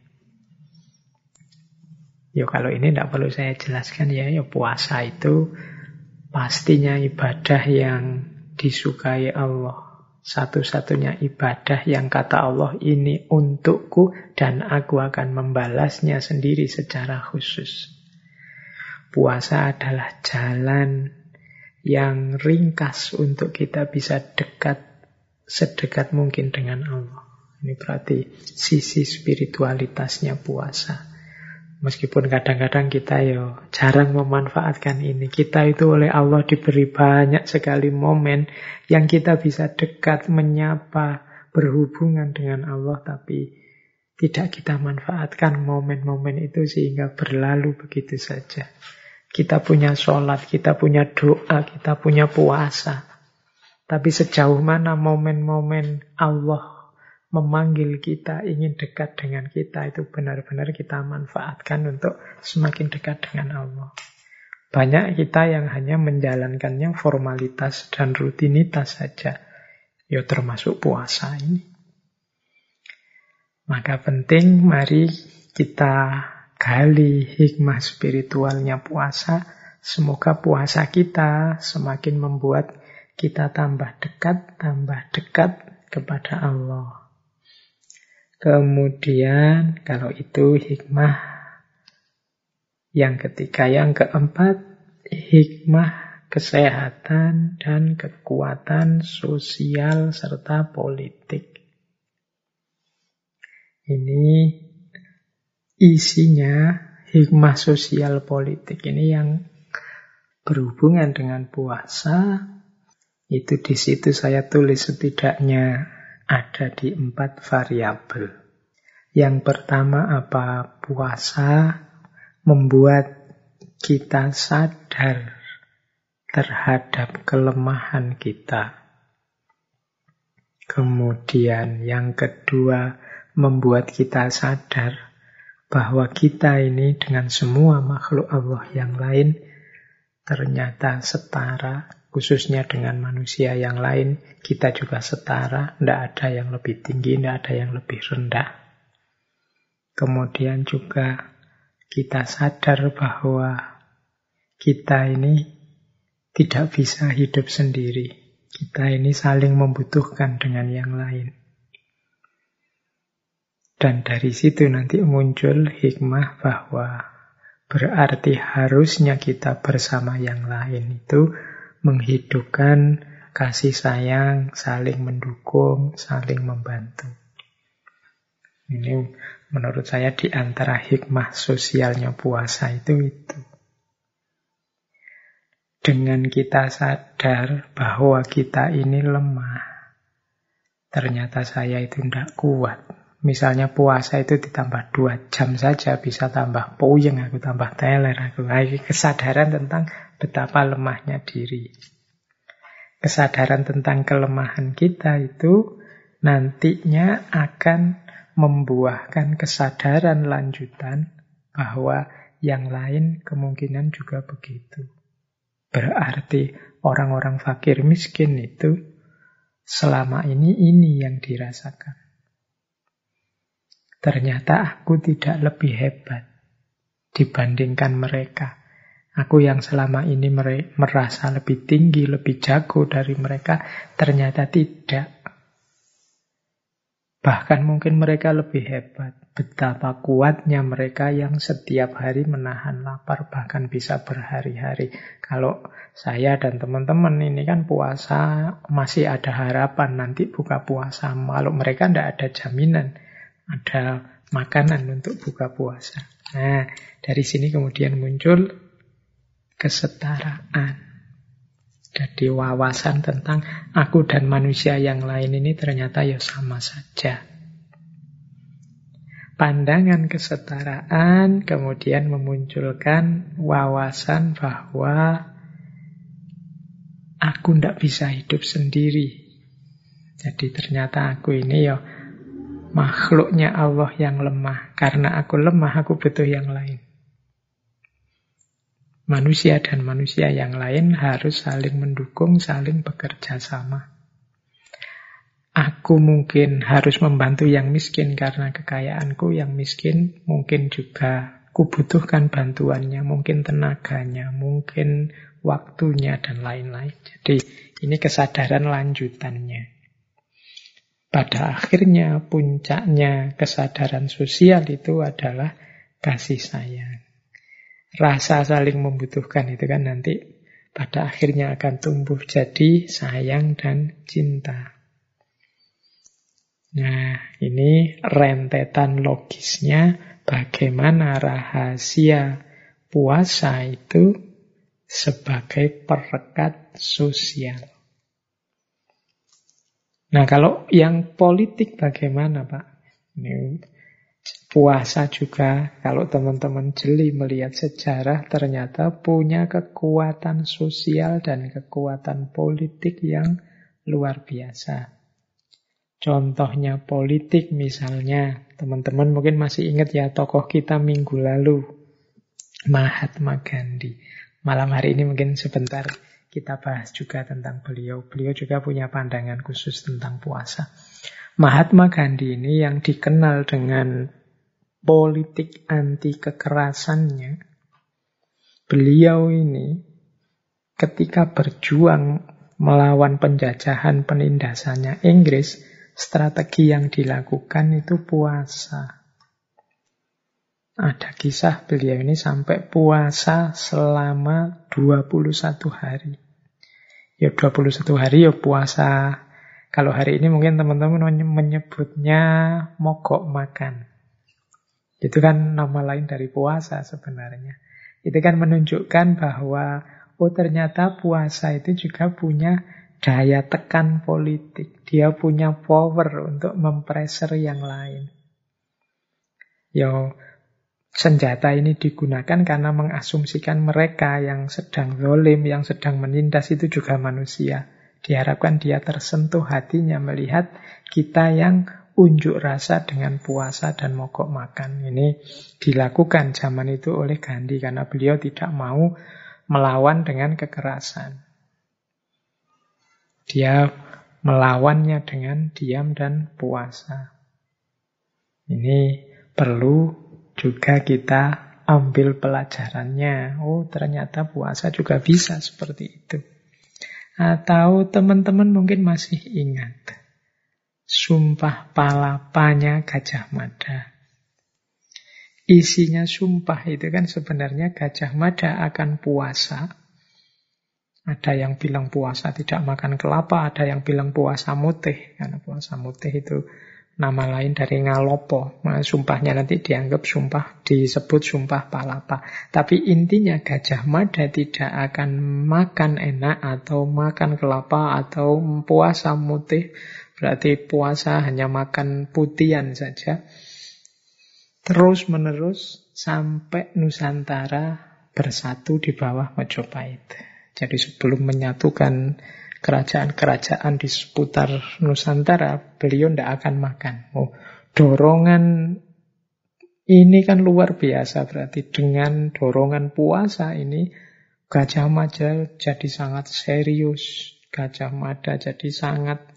Ya kalau ini tidak perlu saya jelaskan ya, ya puasa itu pastinya ibadah yang disukai Allah. Satu-satunya ibadah yang kata Allah ini untukku dan aku akan membalasnya sendiri secara khusus. Puasa adalah jalan yang ringkas untuk kita bisa dekat sedekat mungkin dengan Allah. Ini berarti sisi spiritualitasnya puasa. Meskipun kadang-kadang kita ya jarang memanfaatkan ini. Kita itu oleh Allah diberi banyak sekali momen yang kita bisa dekat, menyapa, berhubungan dengan Allah. Tapi tidak kita manfaatkan momen-momen itu sehingga berlalu begitu saja. Kita punya sholat, kita punya doa, kita punya puasa. Tapi sejauh mana momen-momen Allah memanggil kita, ingin dekat dengan kita, itu benar-benar kita manfaatkan untuk semakin dekat dengan Allah. Banyak kita yang hanya menjalankannya formalitas dan rutinitas saja. Ya termasuk puasa ini. Maka penting mari kita gali hikmah spiritualnya puasa. Semoga puasa kita semakin membuat kita tambah dekat, tambah dekat kepada Allah. Kemudian kalau itu hikmah yang ketiga, yang keempat hikmah kesehatan dan kekuatan sosial serta politik. Ini isinya hikmah sosial politik ini yang berhubungan dengan puasa. Itu di situ saya tulis setidaknya ada di empat variabel. Yang pertama apa? Puasa membuat kita sadar terhadap kelemahan kita. Kemudian yang kedua, membuat kita sadar bahwa kita ini dengan semua makhluk Allah yang lain ternyata setara khususnya dengan manusia yang lain, kita juga setara, tidak ada yang lebih tinggi, tidak ada yang lebih rendah. Kemudian juga kita sadar bahwa kita ini tidak bisa hidup sendiri. Kita ini saling membutuhkan dengan yang lain. Dan dari situ nanti muncul hikmah bahwa berarti harusnya kita bersama yang lain itu menghidupkan kasih sayang, saling mendukung, saling membantu. Ini menurut saya di antara hikmah sosialnya puasa itu itu. Dengan kita sadar bahwa kita ini lemah, ternyata saya itu tidak kuat. Misalnya puasa itu ditambah dua jam saja bisa tambah puyeng aku, tambah teler aku. Nah, kesadaran tentang betapa lemahnya diri. Kesadaran tentang kelemahan kita itu nantinya akan membuahkan kesadaran lanjutan bahwa yang lain kemungkinan juga begitu. Berarti orang-orang fakir miskin itu selama ini ini yang dirasakan. Ternyata aku tidak lebih hebat dibandingkan mereka. Aku yang selama ini merasa lebih tinggi, lebih jago dari mereka, ternyata tidak. Bahkan mungkin mereka lebih hebat. Betapa kuatnya mereka yang setiap hari menahan lapar, bahkan bisa berhari-hari. Kalau saya dan teman-teman ini kan puasa, masih ada harapan nanti buka puasa. Kalau mereka tidak ada jaminan, ada makanan untuk buka puasa. Nah, dari sini kemudian muncul kesetaraan. Jadi wawasan tentang aku dan manusia yang lain ini ternyata ya sama saja pandangan kesetaraan kemudian memunculkan wawasan bahwa aku tidak bisa hidup sendiri. Jadi ternyata aku ini ya makhluknya Allah yang lemah. Karena aku lemah, aku butuh yang lain. Manusia dan manusia yang lain harus saling mendukung, saling bekerja sama. Aku mungkin harus membantu yang miskin karena kekayaanku yang miskin mungkin juga kubutuhkan bantuannya, mungkin tenaganya, mungkin waktunya dan lain-lain. Jadi ini kesadaran lanjutannya. Pada akhirnya puncaknya kesadaran sosial itu adalah kasih sayang. Rasa saling membutuhkan itu kan nanti pada akhirnya akan tumbuh jadi sayang dan cinta. Nah, ini rentetan logisnya bagaimana rahasia puasa itu sebagai perekat sosial. Nah, kalau yang politik bagaimana, Pak? Ini puasa juga, kalau teman-teman jeli melihat sejarah, ternyata punya kekuatan sosial dan kekuatan politik yang luar biasa. Contohnya politik misalnya, teman-teman mungkin masih ingat ya tokoh kita minggu lalu, Mahatma Gandhi. Malam hari ini mungkin sebentar kita bahas juga tentang beliau. Beliau juga punya pandangan khusus tentang puasa. Mahatma Gandhi ini yang dikenal dengan politik anti kekerasannya, beliau ini ketika berjuang melawan penjajahan penindasannya Inggris, strategi yang dilakukan itu puasa. Ada kisah beliau ini sampai puasa selama 21 hari. Ya 21 hari ya puasa. Kalau hari ini mungkin teman-teman menyebutnya mogok makan. Itu kan nama lain dari puasa sebenarnya. Itu kan menunjukkan bahwa oh ternyata puasa itu juga punya daya tekan politik. Dia punya power untuk mempreser yang lain. Yo, senjata ini digunakan karena mengasumsikan mereka yang sedang zolim, yang sedang menindas itu juga manusia. Diharapkan dia tersentuh hatinya melihat kita yang unjuk rasa dengan puasa dan mogok makan. Ini dilakukan zaman itu oleh Gandhi karena beliau tidak mau melawan dengan kekerasan. Dia melawannya dengan diam dan puasa. Ini perlu juga kita ambil pelajarannya. Oh, ternyata puasa juga bisa seperti itu. Atau teman-teman mungkin masih ingat sumpah palapanya Gajah Mada. Isinya sumpah itu kan sebenarnya Gajah Mada akan puasa ada yang bilang puasa tidak makan kelapa, ada yang bilang puasa mutih. Karena puasa mutih itu nama lain dari ngalopo. Nah, sumpahnya nanti dianggap sumpah, disebut sumpah palapa. Tapi intinya Gajah Mada tidak akan makan enak atau makan kelapa atau puasa mutih. Berarti puasa hanya makan putian saja. Terus menerus sampai Nusantara bersatu di bawah Majapahit. Jadi sebelum menyatukan kerajaan-kerajaan di seputar Nusantara, beliau tidak akan makan. Oh, dorongan ini kan luar biasa berarti dengan dorongan puasa ini Gajah Mada jadi sangat serius, Gajah Mada jadi sangat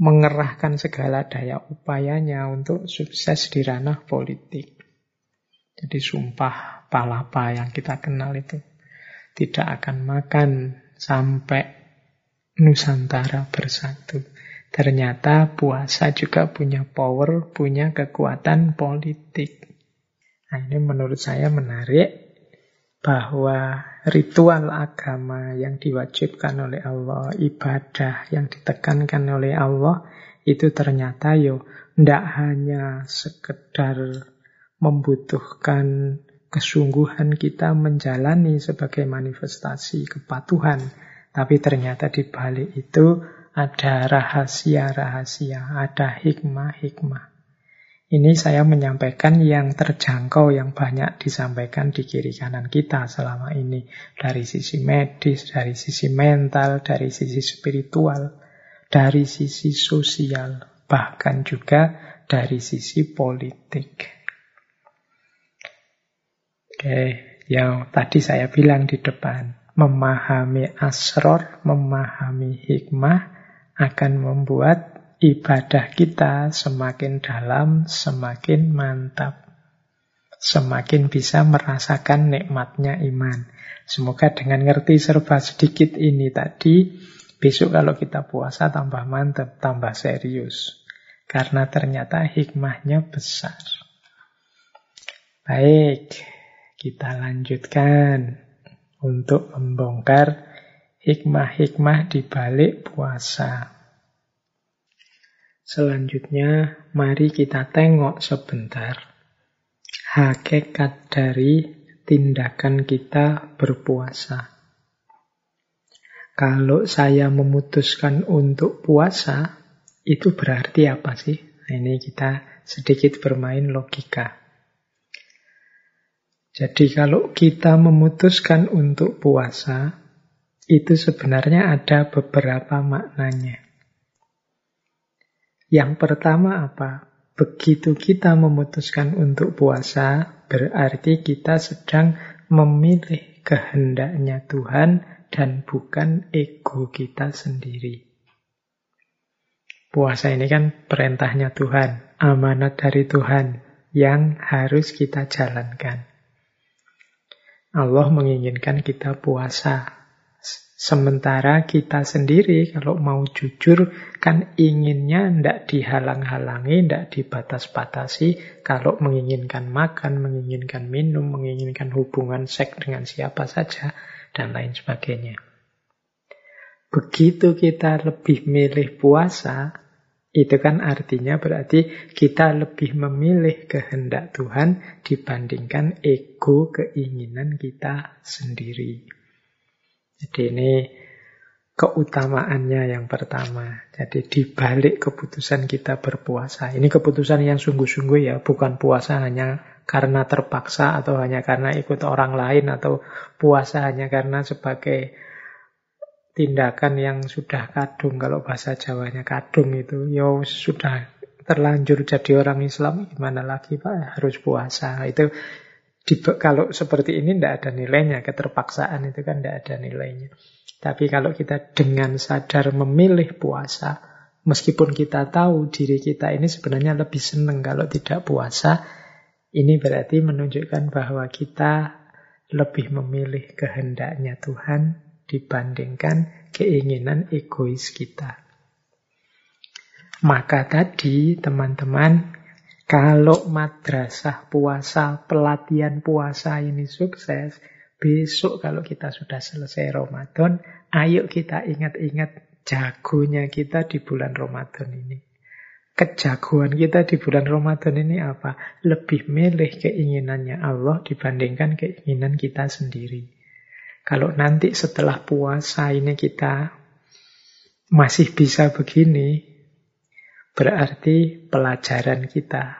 mengerahkan segala daya upayanya untuk sukses di ranah politik. Jadi sumpah palapa yang kita kenal itu tidak akan makan sampai Nusantara bersatu. Ternyata puasa juga punya power, punya kekuatan politik. Nah ini menurut saya menarik bahwa ritual agama yang diwajibkan oleh Allah, ibadah yang ditekankan oleh Allah, itu ternyata yo tidak hanya sekedar membutuhkan kesungguhan kita menjalani sebagai manifestasi kepatuhan, tapi ternyata di balik itu ada rahasia-rahasia, ada hikmah-hikmah. Ini saya menyampaikan yang terjangkau, yang banyak disampaikan di kiri kanan kita selama ini. Dari sisi medis, dari sisi mental, dari sisi spiritual, dari sisi sosial, bahkan juga dari sisi politik. Oke, yang tadi saya bilang di depan, memahami asror, memahami hikmah, akan membuat ibadah kita semakin dalam, semakin mantap. Semakin bisa merasakan nikmatnya iman. Semoga dengan ngerti serba sedikit ini tadi, besok kalau kita puasa tambah mantap, tambah serius. Karena ternyata hikmahnya besar. Baik, kita lanjutkan untuk membongkar hikmah-hikmah di balik puasa. Selanjutnya, mari kita tengok sebentar hakikat dari tindakan kita berpuasa. Kalau saya memutuskan untuk puasa, itu berarti apa sih? Nah, ini kita sedikit bermain logika. Jadi kalau kita memutuskan untuk puasa, itu sebenarnya ada beberapa maknanya. Yang pertama apa? Begitu kita memutuskan untuk puasa, berarti kita sedang memilih kehendaknya Tuhan dan bukan ego kita sendiri. Puasa ini kan perintahnya Tuhan, amanat dari Tuhan yang harus kita jalankan. Allah menginginkan kita puasa, Sementara kita sendiri kalau mau jujur kan inginnya tidak dihalang-halangi, tidak dibatas-batasi. Kalau menginginkan makan, menginginkan minum, menginginkan hubungan seks dengan siapa saja, dan lain sebagainya. Begitu kita lebih milih puasa, itu kan artinya berarti kita lebih memilih kehendak Tuhan dibandingkan ego keinginan kita sendiri. Jadi ini keutamaannya yang pertama. Jadi dibalik keputusan kita berpuasa. Ini keputusan yang sungguh-sungguh ya, bukan puasa hanya karena terpaksa atau hanya karena ikut orang lain atau puasa hanya karena sebagai tindakan yang sudah kadung. Kalau bahasa Jawanya kadung itu ya sudah terlanjur jadi orang Islam gimana lagi Pak? Harus puasa. Itu di, kalau seperti ini tidak ada nilainya, keterpaksaan itu kan tidak ada nilainya. Tapi kalau kita dengan sadar memilih puasa, meskipun kita tahu diri kita ini sebenarnya lebih senang kalau tidak puasa, ini berarti menunjukkan bahwa kita lebih memilih kehendaknya Tuhan dibandingkan keinginan egois kita. Maka tadi teman-teman kalau madrasah puasa, pelatihan puasa ini sukses, besok kalau kita sudah selesai Ramadan, ayo kita ingat-ingat jagonya kita di bulan Ramadan ini. Kejagoan kita di bulan Ramadan ini apa? Lebih milih keinginannya Allah dibandingkan keinginan kita sendiri. Kalau nanti setelah puasa ini kita masih bisa begini, berarti pelajaran kita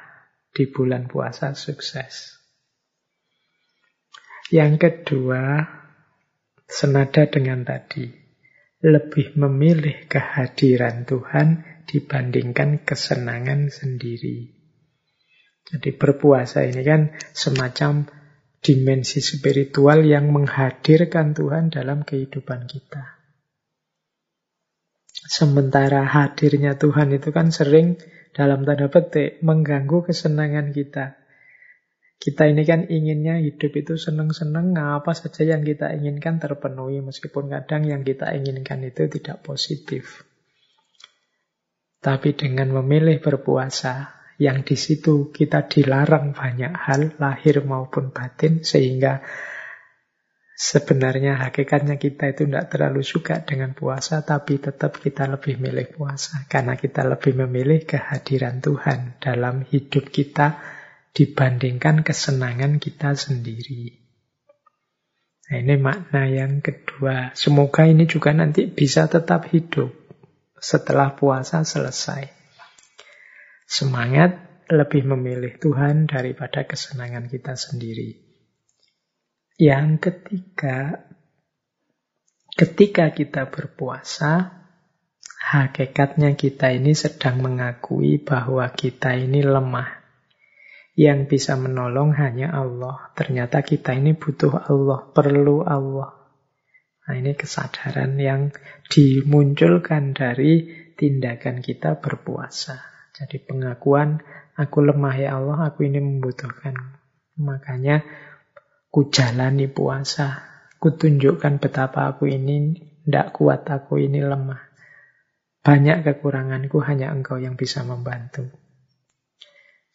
di bulan puasa sukses. Yang kedua, senada dengan tadi, lebih memilih kehadiran Tuhan dibandingkan kesenangan sendiri. Jadi berpuasa ini kan semacam dimensi spiritual yang menghadirkan Tuhan dalam kehidupan kita. Sementara hadirnya Tuhan itu kan sering dalam tanda petik mengganggu kesenangan kita. Kita ini kan inginnya hidup itu seneng-seneng, apa saja yang kita inginkan terpenuhi, meskipun kadang yang kita inginkan itu tidak positif. Tapi dengan memilih berpuasa, yang di situ kita dilarang banyak hal, lahir maupun batin, sehingga sebenarnya hakikatnya kita itu tidak terlalu suka dengan puasa, tapi tetap kita lebih milih puasa. Karena kita lebih memilih kehadiran Tuhan dalam hidup kita, dibandingkan kesenangan kita sendiri. Nah, ini makna yang kedua. Semoga ini juga nanti bisa tetap hidup setelah puasa selesai. Semangat lebih memilih Tuhan daripada kesenangan kita sendiri. Yang ketiga, ketika kita berpuasa, hakikatnya kita ini sedang mengakui bahwa kita ini lemah yang bisa menolong hanya Allah. Ternyata kita ini butuh Allah, perlu Allah. Nah ini kesadaran yang dimunculkan dari tindakan kita berpuasa. Jadi pengakuan, aku lemah ya Allah, aku ini membutuhkan. Makanya ku jalani puasa, ku tunjukkan betapa aku ini tidak kuat, aku ini lemah. Banyak kekuranganku, hanya engkau yang bisa membantu.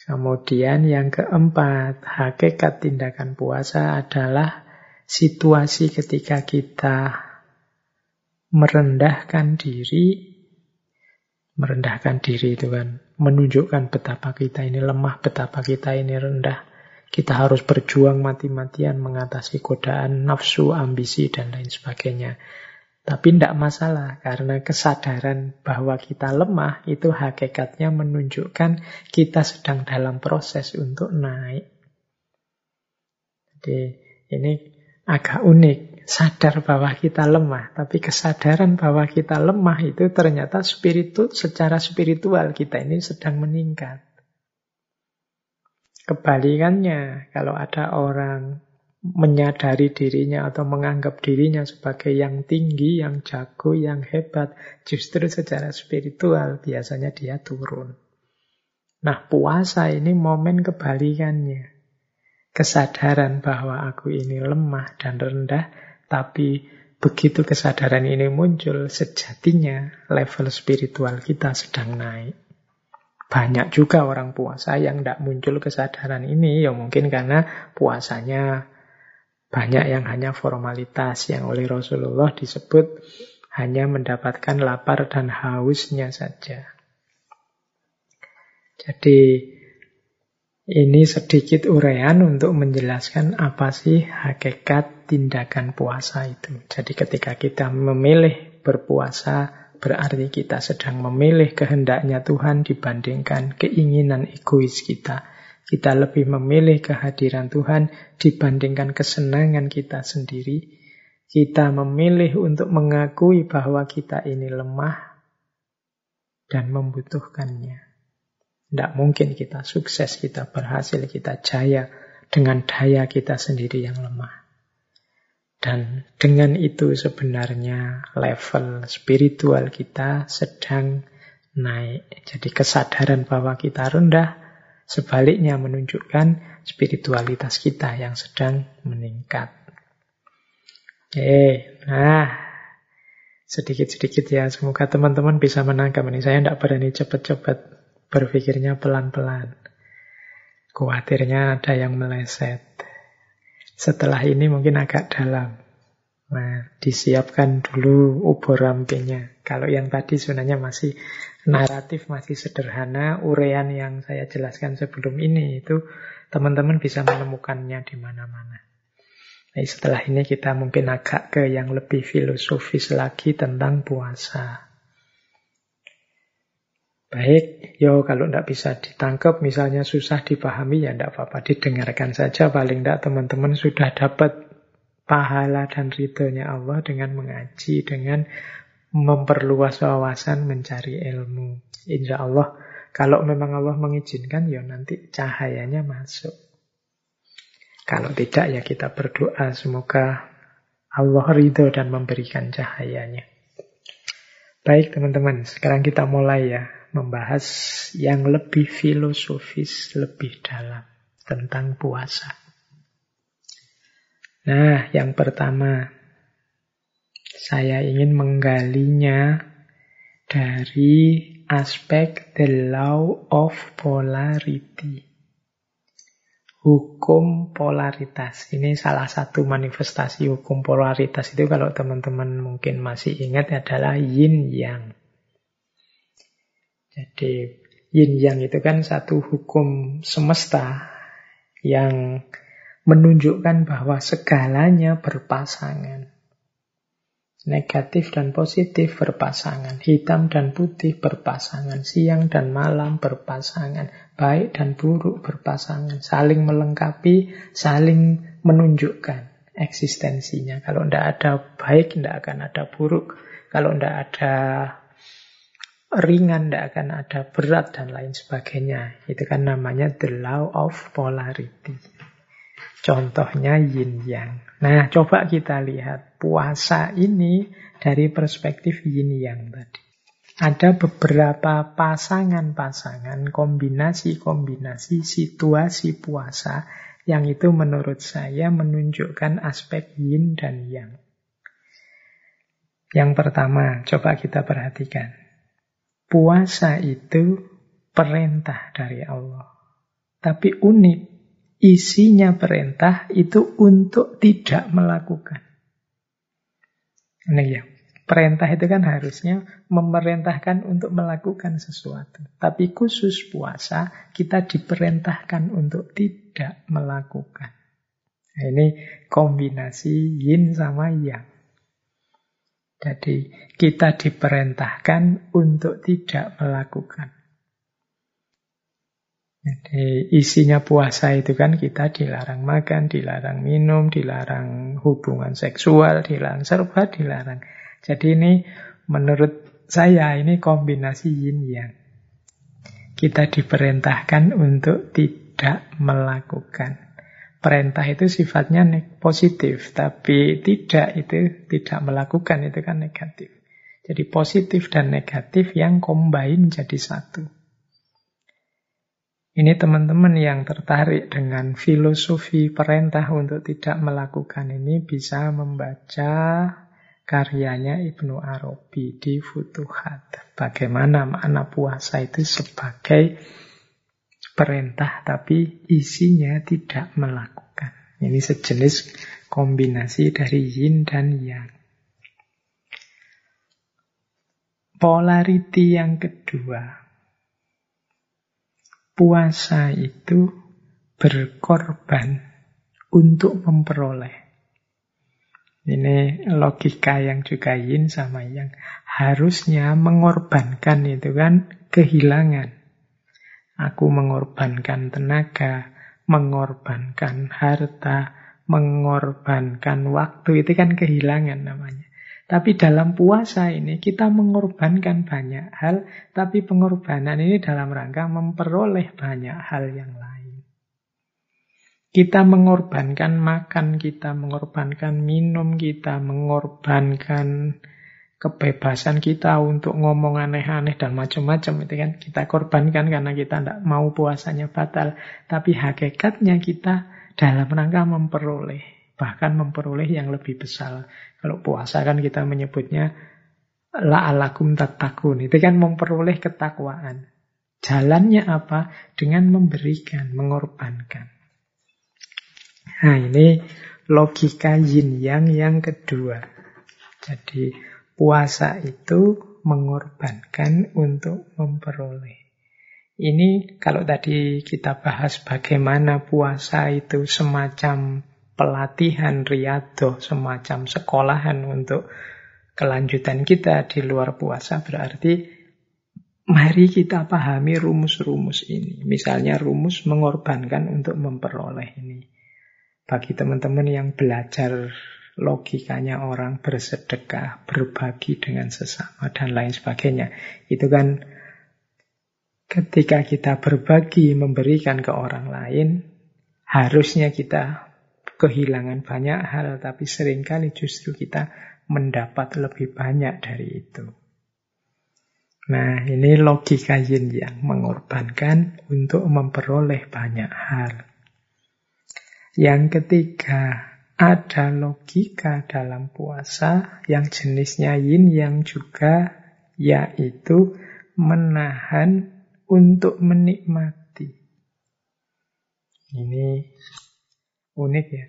Kemudian yang keempat, hakikat tindakan puasa adalah situasi ketika kita merendahkan diri. Merendahkan diri itu kan menunjukkan betapa kita ini lemah, betapa kita ini rendah. Kita harus berjuang mati-matian mengatasi godaan nafsu, ambisi, dan lain sebagainya. Tapi tidak masalah, karena kesadaran bahwa kita lemah itu hakikatnya menunjukkan kita sedang dalam proses untuk naik. Jadi ini agak unik, sadar bahwa kita lemah, tapi kesadaran bahwa kita lemah itu ternyata spiritu, secara spiritual kita ini sedang meningkat. Kebalikannya, kalau ada orang menyadari dirinya atau menganggap dirinya sebagai yang tinggi, yang jago, yang hebat, justru secara spiritual biasanya dia turun. Nah, puasa ini momen kebalikannya. Kesadaran bahwa aku ini lemah dan rendah, tapi begitu kesadaran ini muncul, sejatinya level spiritual kita sedang naik. Banyak juga orang puasa yang tidak muncul kesadaran ini, ya mungkin karena puasanya banyak yang hanya formalitas yang oleh Rasulullah disebut hanya mendapatkan lapar dan hausnya saja. Jadi ini sedikit uraian untuk menjelaskan apa sih hakikat tindakan puasa itu. Jadi ketika kita memilih berpuasa berarti kita sedang memilih kehendaknya Tuhan dibandingkan keinginan egois kita. Kita lebih memilih kehadiran Tuhan dibandingkan kesenangan kita sendiri. Kita memilih untuk mengakui bahwa kita ini lemah dan membutuhkannya. Tidak mungkin kita sukses, kita berhasil, kita jaya dengan daya kita sendiri yang lemah. Dan dengan itu sebenarnya level spiritual kita sedang naik. Jadi kesadaran bahwa kita rendah Sebaliknya menunjukkan spiritualitas kita yang sedang meningkat. Oke, nah sedikit-sedikit ya. Semoga teman-teman bisa menangkap ini. Saya tidak berani cepat-cepat berpikirnya pelan-pelan. Khawatirnya ada yang meleset. Setelah ini mungkin agak dalam. Nah, disiapkan dulu ubur rampingnya. Kalau yang tadi sebenarnya masih naratif, masih sederhana, urean yang saya jelaskan sebelum ini itu teman-teman bisa menemukannya di mana-mana. Nah, setelah ini kita mungkin agak ke yang lebih filosofis lagi tentang puasa. Baik, yo kalau tidak bisa ditangkap, misalnya susah dipahami, ya tidak apa-apa, didengarkan saja. Paling tidak teman-teman sudah dapat pahala dan ridhonya Allah dengan mengaji, dengan memperluas wawasan, mencari ilmu. Insya Allah, kalau memang Allah mengizinkan, ya nanti cahayanya masuk. Kalau tidak, ya kita berdoa semoga Allah ridho dan memberikan cahayanya. Baik teman-teman, sekarang kita mulai ya membahas yang lebih filosofis, lebih dalam tentang puasa. Nah, yang pertama, saya ingin menggalinya dari aspek the law of polarity. Hukum polaritas. Ini salah satu manifestasi hukum polaritas itu kalau teman-teman mungkin masih ingat adalah yin yang. Jadi yin yang itu kan satu hukum semesta yang menunjukkan bahwa segalanya berpasangan. Negatif dan positif berpasangan, hitam dan putih berpasangan, siang dan malam berpasangan, baik dan buruk berpasangan, saling melengkapi, saling menunjukkan eksistensinya. Kalau tidak ada baik, tidak akan ada buruk. Kalau tidak ada ringan, tidak akan ada berat, dan lain sebagainya. Itu kan namanya the law of polarity. Contohnya yin yang. Nah, coba kita lihat puasa ini dari perspektif yin yang tadi. Ada beberapa pasangan-pasangan, kombinasi-kombinasi situasi puasa yang itu menurut saya menunjukkan aspek yin dan yang. Yang pertama, coba kita perhatikan. Puasa itu perintah dari Allah. Tapi unik, isinya perintah itu untuk tidak melakukan. Nah ya, perintah itu kan harusnya memerintahkan untuk melakukan sesuatu. Tapi khusus puasa, kita diperintahkan untuk tidak melakukan. Nah, ini kombinasi yin sama yang. Jadi kita diperintahkan untuk tidak melakukan. Jadi isinya puasa itu kan kita dilarang makan, dilarang minum, dilarang hubungan seksual, dilarang serba dilarang. Jadi ini menurut saya ini kombinasi yin yang. Kita diperintahkan untuk tidak melakukan. Perintah itu sifatnya positif, tapi tidak itu tidak melakukan itu kan negatif. Jadi positif dan negatif yang combine jadi satu. Ini teman-teman yang tertarik dengan filosofi perintah untuk tidak melakukan ini bisa membaca karyanya Ibnu Arabi di Futuhat. Bagaimana makna puasa itu sebagai perintah tapi isinya tidak melakukan. Ini sejenis kombinasi dari yin dan yang. Polarity yang kedua, puasa itu berkorban untuk memperoleh. Ini logika yang juga yin sama yang harusnya mengorbankan itu kan kehilangan. Aku mengorbankan tenaga, mengorbankan harta, mengorbankan waktu, itu kan kehilangan namanya. Tapi dalam puasa ini kita mengorbankan banyak hal, tapi pengorbanan ini dalam rangka memperoleh banyak hal yang lain. Kita mengorbankan makan, kita mengorbankan minum, kita mengorbankan kebebasan kita untuk ngomong aneh-aneh dan macam-macam itu kan kita korbankan karena kita tidak mau puasanya batal. Tapi hakikatnya kita dalam rangka memperoleh bahkan memperoleh yang lebih besar. Kalau puasa kan kita menyebutnya la'alakum tatakun. Itu kan memperoleh ketakwaan. Jalannya apa? Dengan memberikan, mengorbankan. Nah ini logika yin yang yang kedua. Jadi puasa itu mengorbankan untuk memperoleh. Ini kalau tadi kita bahas bagaimana puasa itu semacam pelatihan riado, semacam sekolahan untuk kelanjutan kita di luar puasa berarti mari kita pahami rumus-rumus ini. Misalnya rumus mengorbankan untuk memperoleh ini. Bagi teman-teman yang belajar logikanya orang bersedekah, berbagi dengan sesama dan lain sebagainya. Itu kan ketika kita berbagi, memberikan ke orang lain, harusnya kita kehilangan banyak hal, tapi sering kali justru kita mendapat lebih banyak dari itu. Nah, ini logika yin yang mengorbankan untuk memperoleh banyak hal. Yang ketiga, ada logika dalam puasa yang jenisnya yin yang juga yaitu menahan untuk menikmati. Ini unik ya.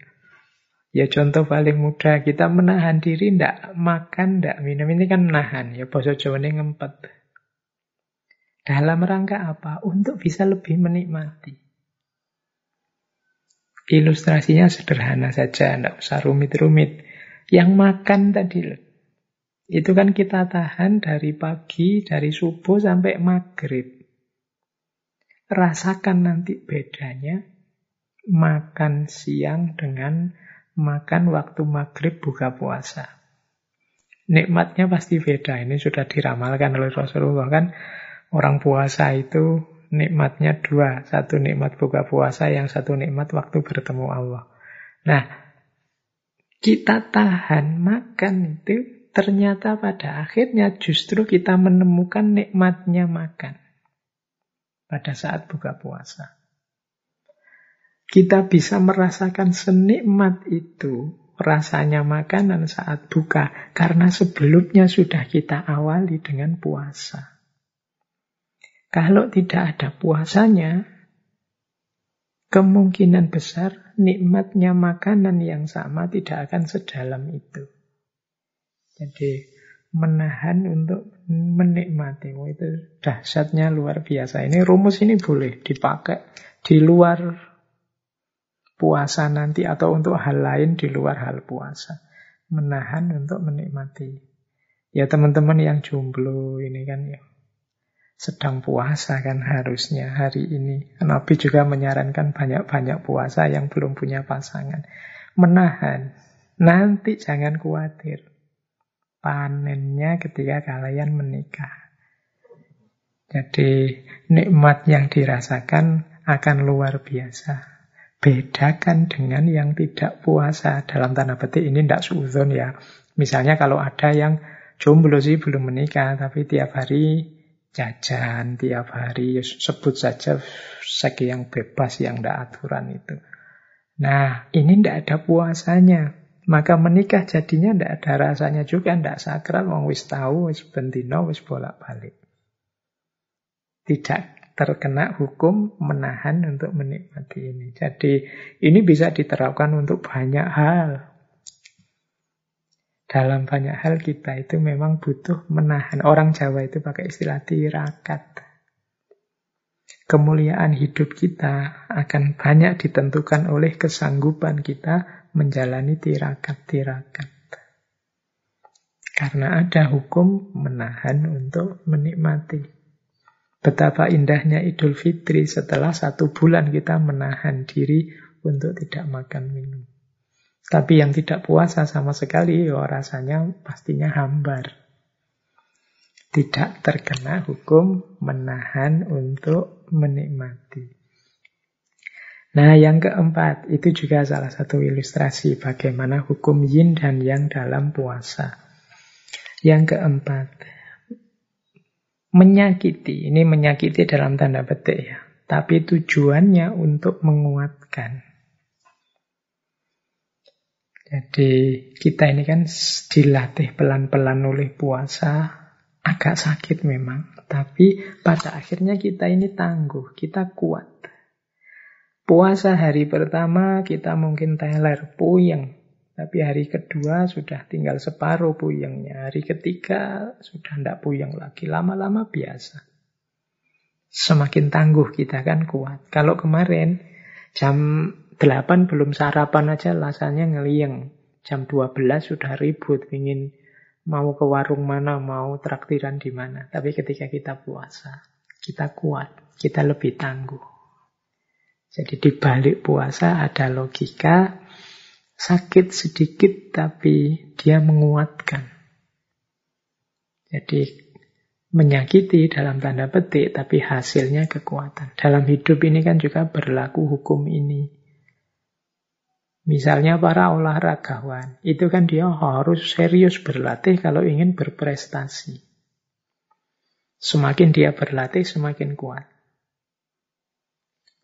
Ya contoh paling mudah, kita menahan diri ndak makan, ndak minum. Ini kan menahan, ya bahasa Jawa ini ngempet. Dalam rangka apa? Untuk bisa lebih menikmati. Ilustrasinya sederhana saja, ndak usah rumit-rumit. Yang makan tadi itu kan kita tahan dari pagi, dari subuh sampai maghrib. Rasakan nanti bedanya makan siang dengan makan waktu maghrib buka puasa. Nikmatnya pasti beda. Ini sudah diramalkan oleh Rasulullah kan. Orang puasa itu nikmatnya dua. Satu nikmat buka puasa, yang satu nikmat waktu bertemu Allah. Nah, kita tahan makan itu ternyata pada akhirnya justru kita menemukan nikmatnya makan pada saat buka puasa kita bisa merasakan senikmat itu rasanya makanan saat buka karena sebelumnya sudah kita awali dengan puasa. Kalau tidak ada puasanya, kemungkinan besar nikmatnya makanan yang sama tidak akan sedalam itu. Jadi menahan untuk menikmati. Oh, itu dahsyatnya luar biasa. Ini rumus ini boleh dipakai di luar puasa nanti atau untuk hal lain di luar hal puasa. Menahan untuk menikmati. Ya teman-teman yang jomblo ini kan ya sedang puasa kan harusnya hari ini. Nabi juga menyarankan banyak-banyak puasa yang belum punya pasangan. Menahan. Nanti jangan khawatir. Panennya ketika kalian menikah. Jadi nikmat yang dirasakan akan luar biasa. Bedakan dengan yang tidak puasa. Dalam tanda petik ini tidak suzon ya. Misalnya kalau ada yang jomblo sih belum menikah, tapi tiap hari jajan, tiap hari ya sebut saja seks yang bebas, yang tidak aturan itu. Nah, ini tidak ada puasanya. Maka menikah jadinya tidak ada rasanya juga, tidak sakral, wong wis tahu, wis bentino, wis bolak-balik. Tidak terkena hukum menahan untuk menikmati ini. Jadi ini bisa diterapkan untuk banyak hal. Dalam banyak hal kita itu memang butuh menahan. Orang Jawa itu pakai istilah tirakat. Kemuliaan hidup kita akan banyak ditentukan oleh kesanggupan kita menjalani tirakat-tirakat. Karena ada hukum menahan untuk menikmati. Betapa indahnya Idul Fitri setelah satu bulan kita menahan diri untuk tidak makan minum. Tapi yang tidak puasa sama sekali, ya rasanya pastinya hambar. Tidak terkena hukum menahan untuk menikmati. Nah, yang keempat, itu juga salah satu ilustrasi bagaimana hukum yin dan yang dalam puasa. Yang keempat, menyakiti. Ini menyakiti dalam tanda petik ya. Tapi tujuannya untuk menguatkan. Jadi kita ini kan dilatih pelan-pelan oleh puasa, agak sakit memang. Tapi pada akhirnya kita ini tangguh, kita kuat. Puasa hari pertama kita mungkin teler, puyeng. Tapi hari kedua sudah tinggal separuh puyengnya. Hari ketiga sudah tidak puyeng lagi. Lama-lama biasa. Semakin tangguh kita kan kuat. Kalau kemarin jam 8 belum sarapan aja rasanya ngelieng. Jam 12 sudah ribut. Ingin mau ke warung mana, mau traktiran di mana. Tapi ketika kita puasa, kita kuat. Kita lebih tangguh. Jadi di balik puasa ada logika, Sakit sedikit tapi dia menguatkan. Jadi menyakiti dalam tanda petik tapi hasilnya kekuatan. Dalam hidup ini kan juga berlaku hukum ini. Misalnya para olahragawan, itu kan dia harus serius berlatih kalau ingin berprestasi. Semakin dia berlatih, semakin kuat.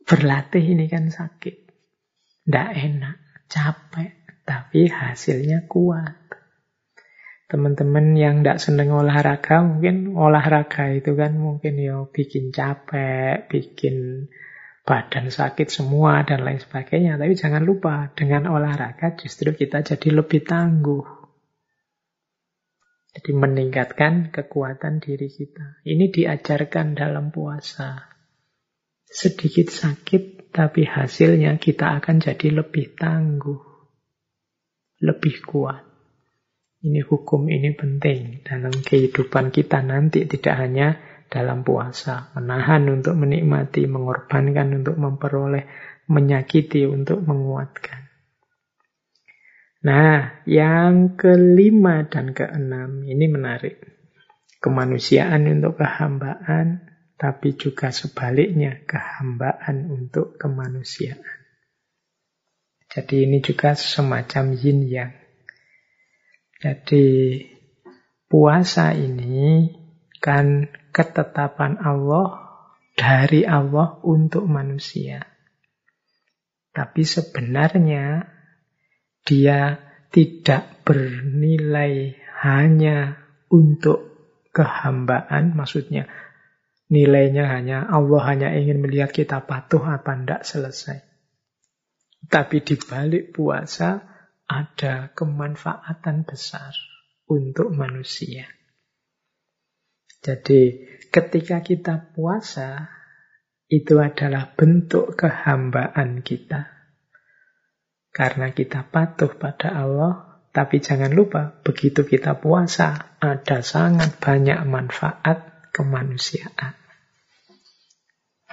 Berlatih ini kan sakit. Tidak enak, capek, tapi hasilnya kuat. Teman-teman yang tidak seneng olahraga, mungkin olahraga itu kan mungkin ya bikin capek, bikin badan sakit semua dan lain sebagainya. Tapi jangan lupa, dengan olahraga justru kita jadi lebih tangguh. Jadi meningkatkan kekuatan diri kita. Ini diajarkan dalam puasa. Sedikit sakit, tapi hasilnya kita akan jadi lebih tangguh. Lebih kuat. Ini hukum ini penting dalam kehidupan kita nanti tidak hanya dalam puasa, menahan untuk menikmati, mengorbankan untuk memperoleh, menyakiti untuk menguatkan. Nah, yang kelima dan keenam ini menarik. Kemanusiaan untuk kehambaan, tapi juga sebaliknya kehambaan untuk kemanusiaan. Jadi ini juga semacam yin yang jadi puasa ini kan ketetapan Allah dari Allah untuk manusia. Tapi sebenarnya dia tidak bernilai hanya untuk kehambaan, maksudnya nilainya hanya Allah hanya ingin melihat kita patuh apa ndak selesai. Tapi di balik puasa ada kemanfaatan besar untuk manusia. Jadi ketika kita puasa, itu adalah bentuk kehambaan kita. Karena kita patuh pada Allah, tapi jangan lupa, begitu kita puasa, ada sangat banyak manfaat kemanusiaan.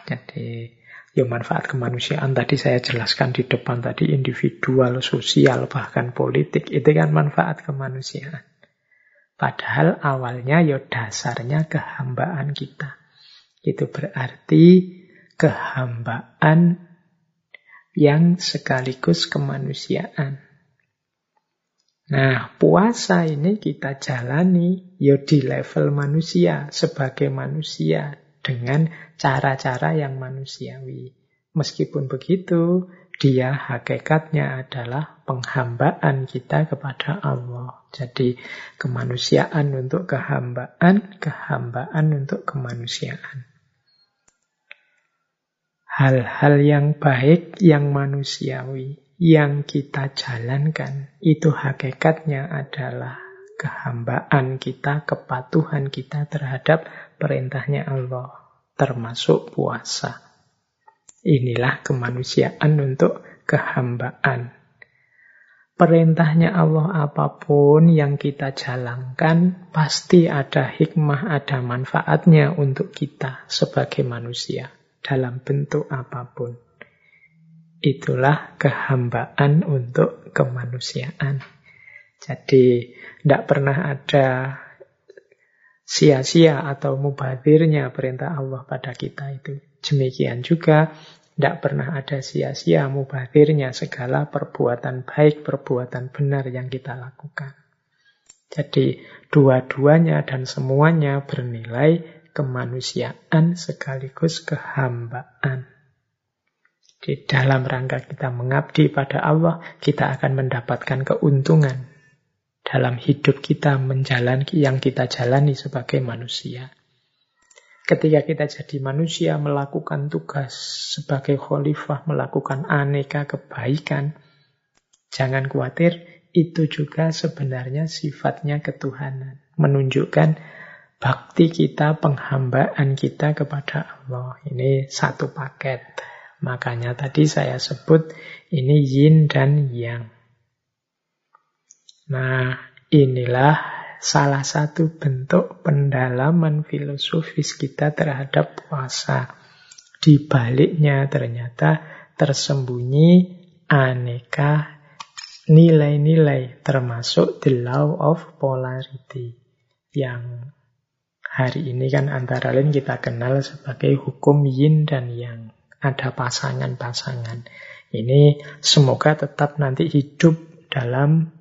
Jadi Ya manfaat kemanusiaan tadi saya jelaskan di depan tadi individual, sosial, bahkan politik itu kan manfaat kemanusiaan. Padahal awalnya ya dasarnya kehambaan kita. Itu berarti kehambaan yang sekaligus kemanusiaan. Nah, puasa ini kita jalani ya di level manusia, sebagai manusia, dengan cara-cara yang manusiawi. Meskipun begitu, dia hakikatnya adalah penghambaan kita kepada Allah. Jadi kemanusiaan untuk kehambaan, kehambaan untuk kemanusiaan. Hal-hal yang baik, yang manusiawi, yang kita jalankan, itu hakikatnya adalah kehambaan kita, kepatuhan kita terhadap perintahnya Allah termasuk puasa. Inilah kemanusiaan untuk kehambaan. Perintahnya Allah apa pun yang kita jalankan, pasti ada hikmah, ada manfaatnya untuk kita sebagai manusia dalam bentuk apa pun. Itulah kehambaan untuk kemanusiaan. Jadi, tidak pernah ada sia-sia atau mubadirnya perintah Allah pada kita itu. Demikian juga tidak pernah ada sia-sia mubadirnya segala perbuatan baik, perbuatan benar yang kita lakukan. Jadi dua-duanya dan semuanya bernilai kemanusiaan sekaligus kehambaan. Di dalam rangka kita mengabdi pada Allah, kita akan mendapatkan keuntungan dalam hidup kita menjalani yang kita jalani sebagai manusia. Ketika kita jadi manusia melakukan tugas sebagai khalifah, melakukan aneka kebaikan, jangan khawatir, itu juga sebenarnya sifatnya ketuhanan. Menunjukkan bakti kita, penghambaan kita kepada Allah. Ini satu paket. Makanya tadi saya sebut ini yin dan yang. Nah, inilah salah satu bentuk pendalaman filosofis kita terhadap puasa. Di baliknya ternyata tersembunyi aneka nilai-nilai termasuk the law of polarity yang hari ini kan antara lain kita kenal sebagai hukum yin dan yang ada pasangan-pasangan. Ini semoga tetap nanti hidup dalam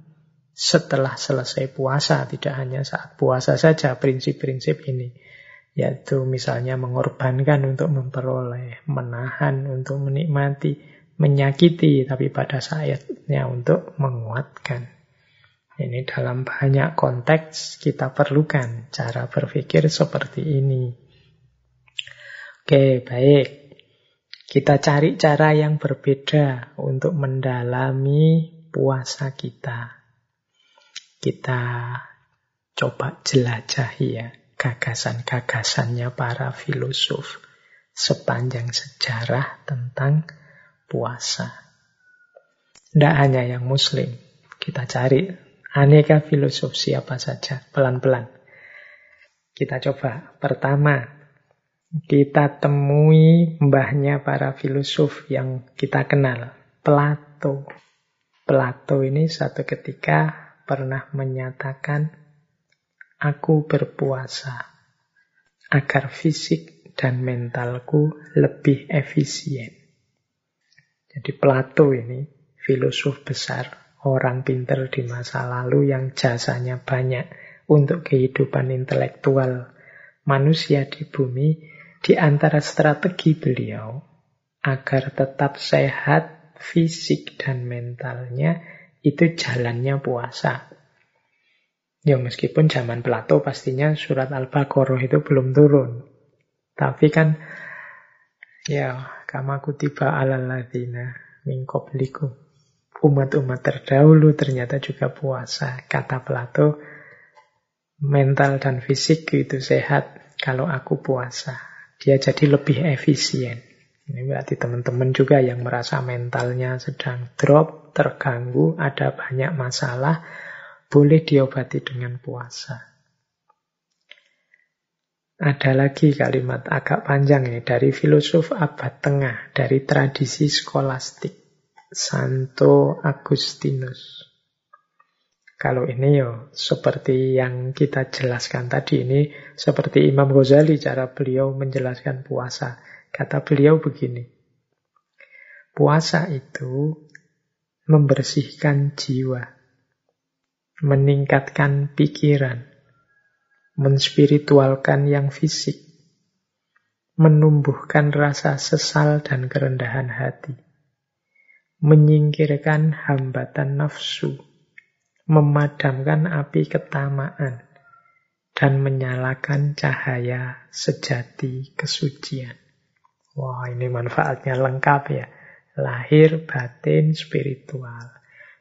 setelah selesai puasa, tidak hanya saat puasa saja prinsip-prinsip ini. Yaitu misalnya mengorbankan untuk memperoleh, menahan untuk menikmati, menyakiti, tapi pada saatnya untuk menguatkan. Ini dalam banyak konteks kita perlukan cara berpikir seperti ini. Oke, baik. Kita cari cara yang berbeda untuk mendalami puasa kita. Kita coba jelajahi ya gagasan-gagasannya para filosof sepanjang sejarah tentang puasa. Tidak hanya yang muslim, kita cari Aneka filosof siapa saja, pelan-pelan. Kita coba. Pertama, kita temui mbahnya para filosof yang kita kenal, Plato. Plato ini satu ketika pernah menyatakan, aku berpuasa agar fisik dan mentalku lebih efisien. Jadi Plato ini filosof besar orang pinter di masa lalu yang jasanya banyak untuk kehidupan intelektual manusia di bumi, di antara strategi beliau agar tetap sehat fisik dan mentalnya itu jalannya puasa. Ya meskipun zaman Plato pastinya surat Al-Baqarah itu belum turun. Tapi kan ya kama kutiba alal ladina min qablikum umat-umat terdahulu ternyata juga puasa. Kata Plato, mental dan fisik itu sehat kalau aku puasa. Dia jadi lebih efisien. Ini berarti teman-teman juga yang merasa mentalnya sedang drop, terganggu, ada banyak masalah, boleh diobati dengan puasa. Ada lagi kalimat agak panjang ini dari filosof abad tengah, dari tradisi skolastik. Santo Agustinus. Kalau ini yo seperti yang kita jelaskan tadi ini seperti Imam Ghazali cara beliau menjelaskan puasa. Kata beliau begini. Puasa itu membersihkan jiwa, meningkatkan pikiran, menspiritualkan yang fisik, menumbuhkan rasa sesal dan kerendahan hati menyingkirkan hambatan nafsu, memadamkan api ketamaan, dan menyalakan cahaya sejati kesucian. Wah, ini manfaatnya lengkap ya. Lahir, batin, spiritual.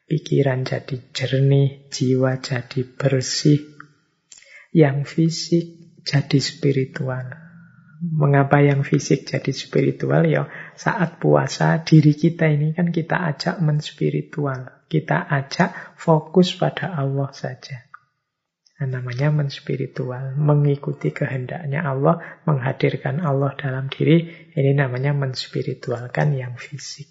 Pikiran jadi jernih, jiwa jadi bersih. Yang fisik jadi spiritual. Mengapa yang fisik jadi spiritual? Ya saat puasa diri kita ini kan kita ajak menspiritual. Kita ajak fokus pada Allah saja. Nah, namanya menspiritual. Mengikuti kehendaknya Allah, menghadirkan Allah dalam diri. Ini namanya menspiritualkan yang fisik.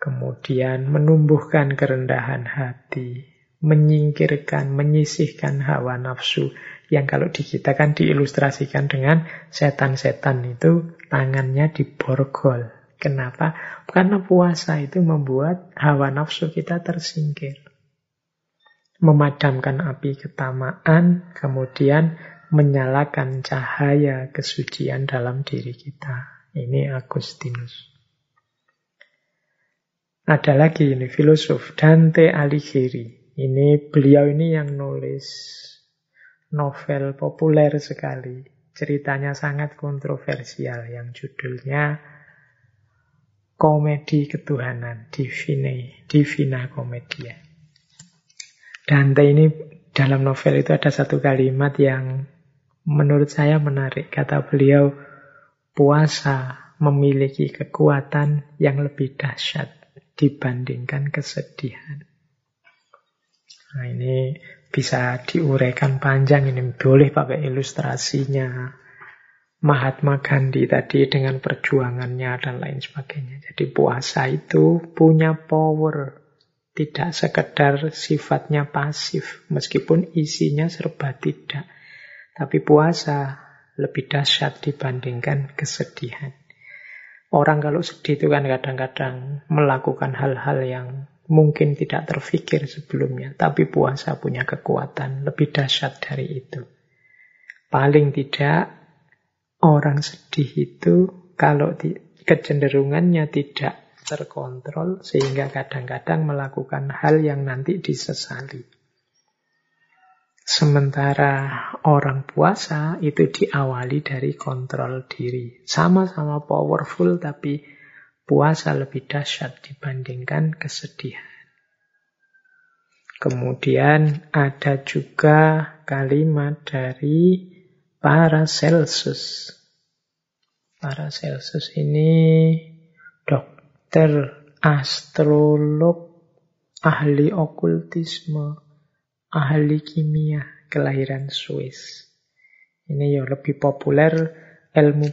Kemudian menumbuhkan kerendahan hati, menyingkirkan, menyisihkan hawa nafsu yang kalau di kita kan diilustrasikan dengan setan-setan itu tangannya diborgol. Kenapa? Karena puasa itu membuat hawa nafsu kita tersingkir. Memadamkan api ketamaan, kemudian menyalakan cahaya kesucian dalam diri kita. Ini Agustinus. Ada lagi ini filosof Dante Alighieri. Ini beliau ini yang nulis novel populer sekali. Ceritanya sangat kontroversial yang judulnya Komedi Ketuhanan, Divine, Divina Commedia. Dante ini dalam novel itu ada satu kalimat yang menurut saya menarik. Kata beliau, puasa memiliki kekuatan yang lebih dahsyat dibandingkan kesedihan. Nah ini bisa diuraikan panjang ini boleh pakai ilustrasinya Mahatma Gandhi tadi dengan perjuangannya dan lain sebagainya. Jadi puasa itu punya power, tidak sekedar sifatnya pasif, meskipun isinya serba tidak. Tapi puasa lebih dahsyat dibandingkan kesedihan. Orang kalau sedih itu kan kadang-kadang melakukan hal-hal yang mungkin tidak terfikir sebelumnya, tapi puasa punya kekuatan lebih dahsyat dari itu. Paling tidak orang sedih itu kalau di, kecenderungannya tidak terkontrol sehingga kadang-kadang melakukan hal yang nanti disesali. Sementara orang puasa itu diawali dari kontrol diri. Sama-sama powerful tapi puasa lebih dahsyat dibandingkan kesedihan. Kemudian ada juga kalimat dari Paracelsus. Paracelsus ini dokter, astrolog, ahli okultisme, ahli kimia kelahiran Swiss. Ini ya lebih populer ilmu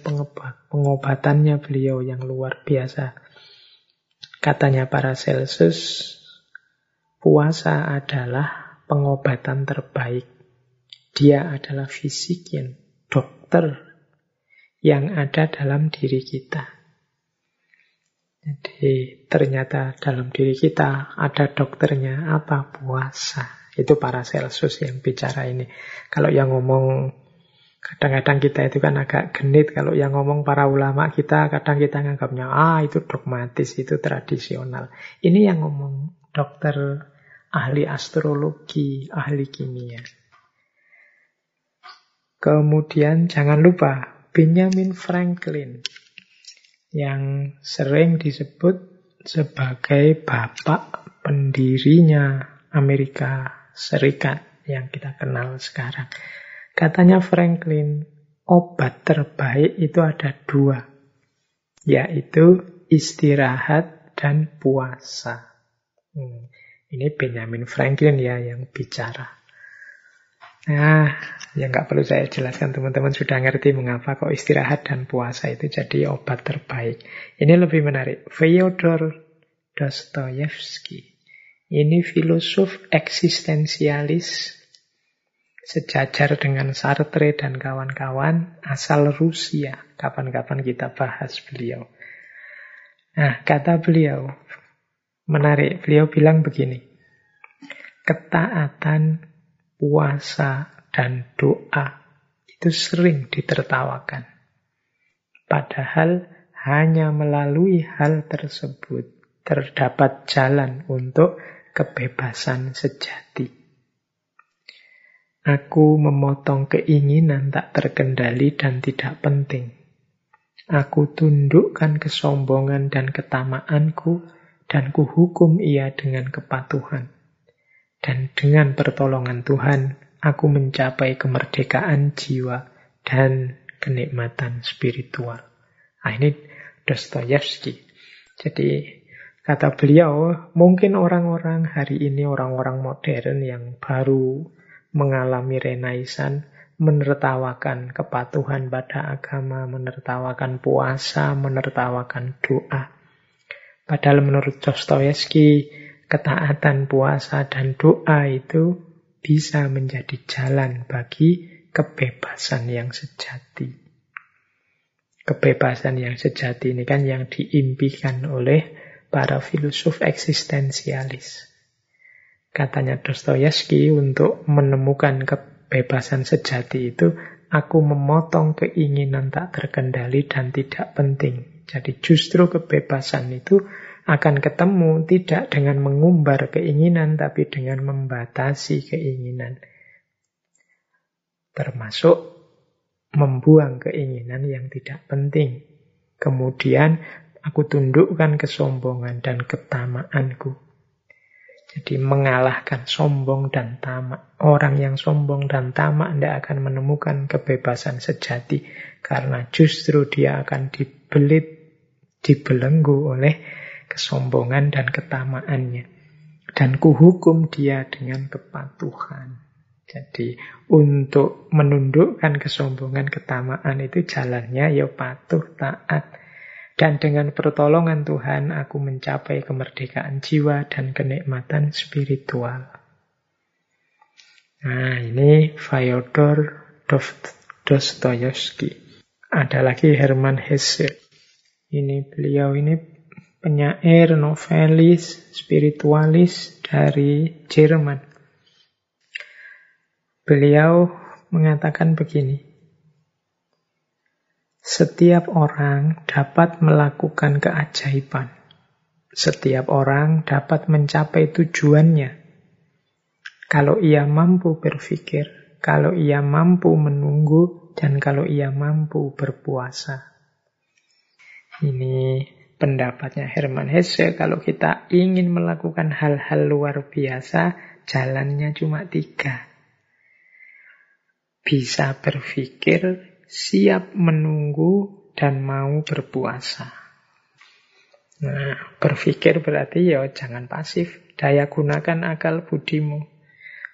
pengobatannya beliau yang luar biasa. Katanya para Celsus, puasa adalah pengobatan terbaik. Dia adalah fisikian, dokter yang ada dalam diri kita. Jadi ternyata dalam diri kita ada dokternya apa? Puasa. Itu para Celsus yang bicara ini. Kalau yang ngomong kadang-kadang kita itu kan agak genit. Kalau yang ngomong para ulama kita kadang kita nganggapnya ah itu dogmatis, itu tradisional. Ini yang ngomong dokter ahli astrologi, ahli kimia. Kemudian jangan lupa Benjamin Franklin yang sering disebut sebagai bapak pendirinya Amerika Serikat yang kita kenal sekarang. Katanya Franklin, obat terbaik itu ada dua, yaitu istirahat dan puasa. Hmm, ini Benjamin Franklin ya yang bicara. Nah, ya nggak perlu saya jelaskan teman-teman sudah ngerti mengapa kok istirahat dan puasa itu jadi obat terbaik. Ini lebih menarik. Fyodor Dostoyevsky ini filosof eksistensialis sejajar dengan Sartre dan kawan-kawan asal Rusia. Kapan-kapan kita bahas beliau. Nah, kata beliau menarik. Beliau bilang begini. Ketaatan, puasa, dan doa itu sering ditertawakan. Padahal hanya melalui hal tersebut terdapat jalan untuk kebebasan sejati. Aku memotong keinginan tak terkendali dan tidak penting. Aku tundukkan kesombongan dan ketamaanku dan kuhukum ia dengan kepatuhan. Dan dengan pertolongan Tuhan, aku mencapai kemerdekaan jiwa dan kenikmatan spiritual. Nah, ini Dostoyevsky. Jadi Kata beliau, mungkin orang-orang hari ini, orang-orang modern yang baru mengalami renaisan, menertawakan kepatuhan pada agama, menertawakan puasa, menertawakan doa. Padahal menurut Dostoyevsky, ketaatan puasa dan doa itu bisa menjadi jalan bagi kebebasan yang sejati. Kebebasan yang sejati ini kan yang diimpikan oleh para filosof eksistensialis. Katanya Dostoyevsky untuk menemukan kebebasan sejati itu, aku memotong keinginan tak terkendali dan tidak penting. Jadi justru kebebasan itu akan ketemu tidak dengan mengumbar keinginan, tapi dengan membatasi keinginan. Termasuk membuang keinginan yang tidak penting. Kemudian Aku tundukkan kesombongan dan ketamaanku. Jadi mengalahkan sombong dan tamak. Orang yang sombong dan tamak tidak akan menemukan kebebasan sejati. Karena justru dia akan dibelit, dibelenggu oleh kesombongan dan ketamaannya. Dan kuhukum dia dengan kepatuhan. Jadi untuk menundukkan kesombongan, ketamaan itu jalannya ya patuh, taat. Dan dengan pertolongan Tuhan, aku mencapai kemerdekaan jiwa dan kenikmatan spiritual. Nah, ini Fyodor Dostoyevsky. Ada lagi Hermann Hesse. Ini beliau ini penyair, novelis, spiritualis dari Jerman. Beliau mengatakan begini, Setiap orang dapat melakukan keajaiban. Setiap orang dapat mencapai tujuannya. Kalau ia mampu berpikir, kalau ia mampu menunggu, dan kalau ia mampu berpuasa. Ini pendapatnya Hermann Hesse. Kalau kita ingin melakukan hal-hal luar biasa, jalannya cuma tiga. Bisa berpikir, siap menunggu dan mau berpuasa. Nah, berpikir berarti ya jangan pasif. Daya gunakan akal budimu.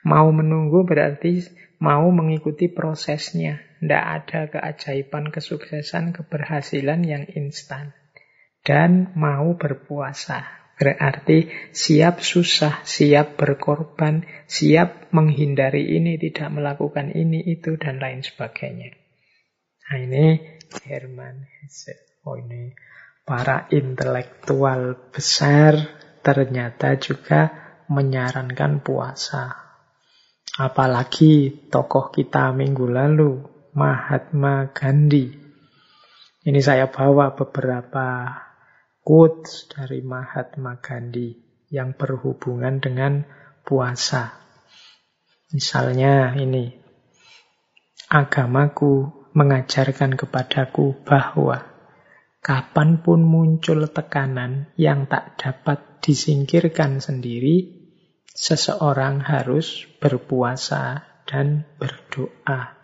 Mau menunggu berarti mau mengikuti prosesnya. Tidak ada keajaiban, kesuksesan, keberhasilan yang instan. Dan mau berpuasa. Berarti siap susah, siap berkorban, siap menghindari ini, tidak melakukan ini, itu, dan lain sebagainya. Nah ini Herman Hesse. Oh ini para intelektual besar ternyata juga menyarankan puasa. Apalagi tokoh kita minggu lalu, Mahatma Gandhi. Ini saya bawa beberapa quotes dari Mahatma Gandhi yang berhubungan dengan puasa. Misalnya ini, agamaku mengajarkan kepadaku bahwa kapan pun muncul tekanan yang tak dapat disingkirkan sendiri, seseorang harus berpuasa dan berdoa.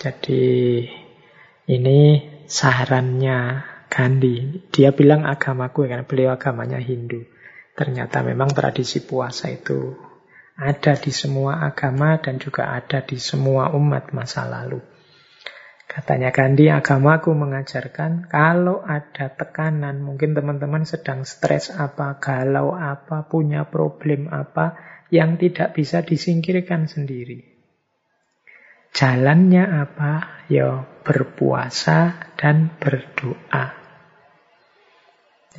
Jadi ini sarannya Gandhi. Dia bilang agamaku, kan beliau agamanya Hindu. Ternyata memang tradisi puasa itu ada di semua agama dan juga ada di semua umat masa lalu. Katanya Gandhi, agamaku mengajarkan kalau ada tekanan, mungkin teman-teman sedang stres apa, galau apa, punya problem apa, yang tidak bisa disingkirkan sendiri. Jalannya apa? Ya berpuasa dan berdoa.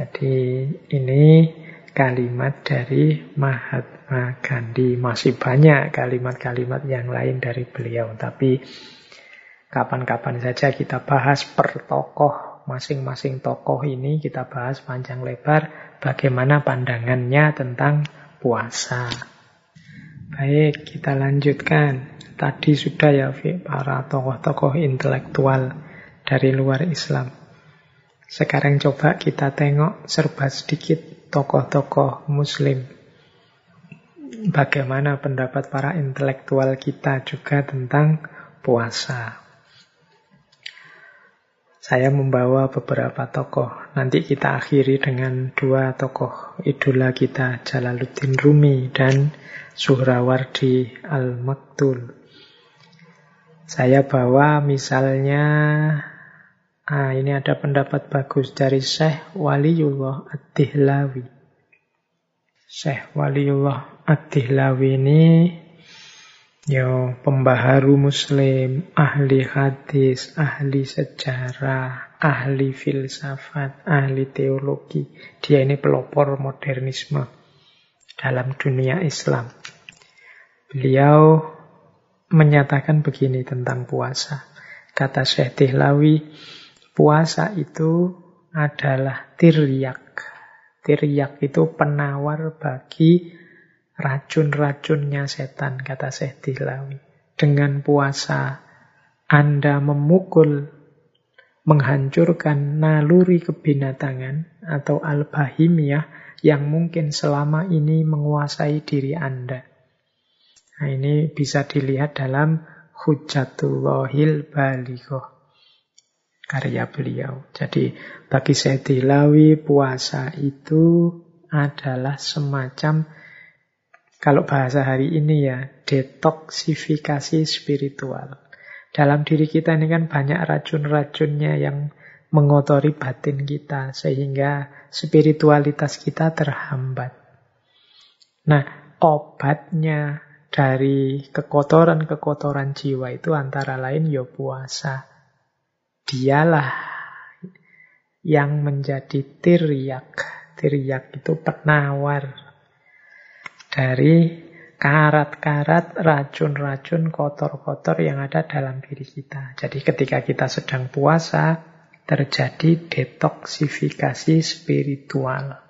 Jadi ini kalimat dari Mahatma Gandhi. Masih banyak kalimat-kalimat yang lain dari beliau, tapi Kapan-kapan saja kita bahas per tokoh, masing-masing tokoh ini kita bahas panjang lebar bagaimana pandangannya tentang puasa. Baik, kita lanjutkan. Tadi sudah ya, para tokoh-tokoh intelektual dari luar Islam. Sekarang coba kita tengok serba sedikit tokoh-tokoh muslim. Bagaimana pendapat para intelektual kita juga tentang puasa. Saya membawa beberapa tokoh. Nanti kita akhiri dengan dua tokoh idola kita, Jalaluddin Rumi dan Suhrawardi Al-Maktul. Saya bawa misalnya, ah, ini ada pendapat bagus dari Syekh Waliullah Ad-Dihlawi. Syekh Waliullah Ad-Dihlawi ini Yo, pembaharu muslim, ahli hadis, ahli sejarah, ahli filsafat, ahli teologi. Dia ini pelopor modernisme dalam dunia Islam. Beliau menyatakan begini tentang puasa. Kata Syekh Tihlawi, puasa itu adalah tiryak. Tiryak itu penawar bagi racun-racunnya setan, kata Syekh Dilawi. Dengan puasa, Anda memukul, menghancurkan naluri kebinatangan atau al-bahimiyah yang mungkin selama ini menguasai diri Anda. Nah, ini bisa dilihat dalam Hujatullahil Balighah karya beliau. Jadi bagi saya Dilawi puasa itu adalah semacam kalau bahasa hari ini ya, detoksifikasi spiritual. Dalam diri kita ini kan banyak racun-racunnya yang mengotori batin kita, sehingga spiritualitas kita terhambat. Nah, obatnya dari kekotoran-kekotoran jiwa itu antara lain ya puasa. Dialah yang menjadi tiryak. Tiryak itu penawar dari karat-karat, racun-racun, kotor-kotor yang ada dalam diri kita. Jadi ketika kita sedang puasa, terjadi detoksifikasi spiritual.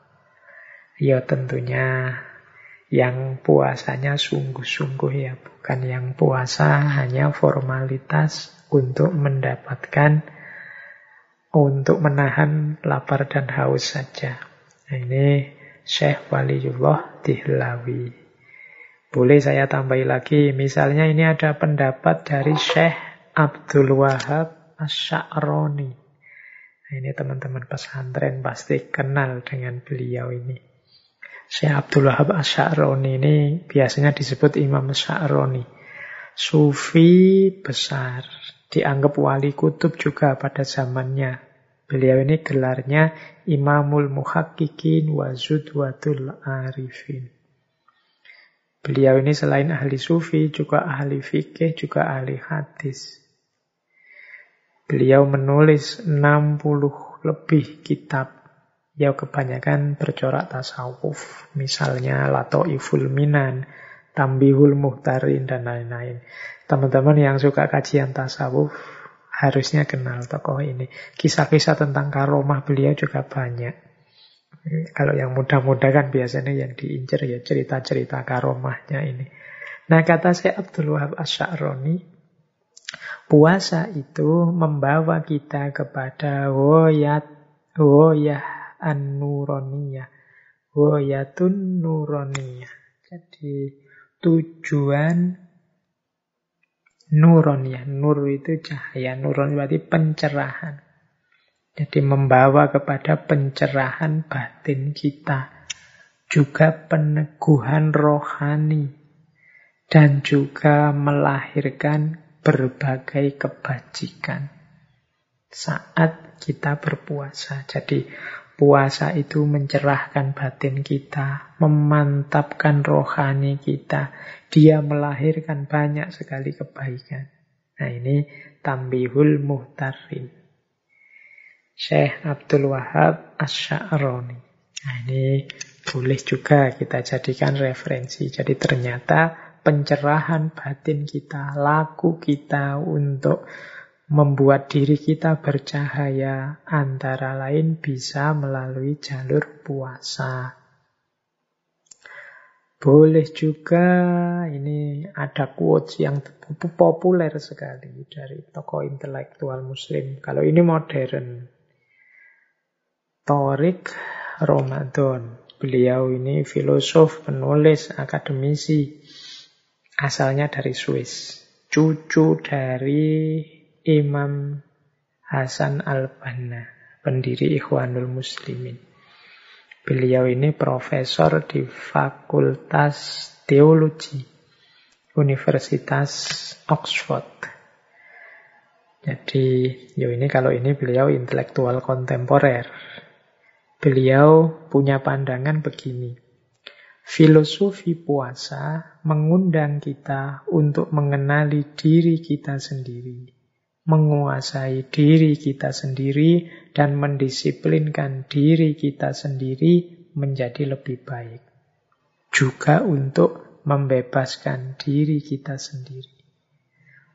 Ya tentunya yang puasanya sungguh-sungguh ya, bukan yang puasa hanya formalitas untuk mendapatkan, untuk menahan lapar dan haus saja. Nah, ini Syekh Waliullah Dihlawi. Boleh saya tambahi lagi, misalnya ini ada pendapat dari Syekh Abdul Wahab Asy'aroni. Nah, ini teman-teman pesantren pasti kenal dengan beliau ini. Syekh Abdul Wahab Asy'aroni ini biasanya disebut Imam Sya'roni. Sufi besar, dianggap wali kutub juga pada zamannya. Beliau ini gelarnya Imamul Muhakkikin wa Zudwatul Arifin. Beliau ini selain ahli sufi, juga ahli fikih, juga ahli hadis. Beliau menulis 60 lebih kitab. Ya kebanyakan bercorak tasawuf. Misalnya Lato'iful Minan, Tambihul Muhtarin, dan lain-lain. Teman-teman yang suka kajian tasawuf harusnya kenal tokoh ini. Kisah-kisah tentang karomah beliau juga banyak. Kalau yang muda-muda kan biasanya yang diincer ya cerita-cerita karomahnya ini. Nah kata saya Abdul Wahab Asy'aroni, puasa itu membawa kita kepada woyat, woyah an-nuroniyah, woyatun nuroniyah. Jadi tujuan nuroniyah, nur itu cahaya, nuron berarti pencerahan. Jadi membawa kepada pencerahan batin kita. Juga peneguhan rohani. Dan juga melahirkan berbagai kebajikan. Saat kita berpuasa. Jadi puasa itu mencerahkan batin kita. Memantapkan rohani kita. Dia melahirkan banyak sekali kebaikan. Nah ini tambihul muhtarin. Syekh Abdul Wahab Asy'aroni. Nah, ini boleh juga kita jadikan referensi. Jadi ternyata pencerahan batin kita, laku kita untuk membuat diri kita bercahaya antara lain bisa melalui jalur puasa. Boleh juga ini ada quotes yang populer sekali dari tokoh intelektual muslim. Kalau ini modern, Torik Ramadan. Beliau ini filosof, penulis, akademisi. Asalnya dari Swiss. Cucu dari Imam Hasan al-Banna, pendiri Ikhwanul Muslimin. Beliau ini profesor di Fakultas Teologi Universitas Oxford. Jadi, yo ini kalau ini beliau intelektual kontemporer, Beliau punya pandangan begini. Filosofi puasa mengundang kita untuk mengenali diri kita sendiri, menguasai diri kita sendiri, dan mendisiplinkan diri kita sendiri menjadi lebih baik. Juga untuk membebaskan diri kita sendiri.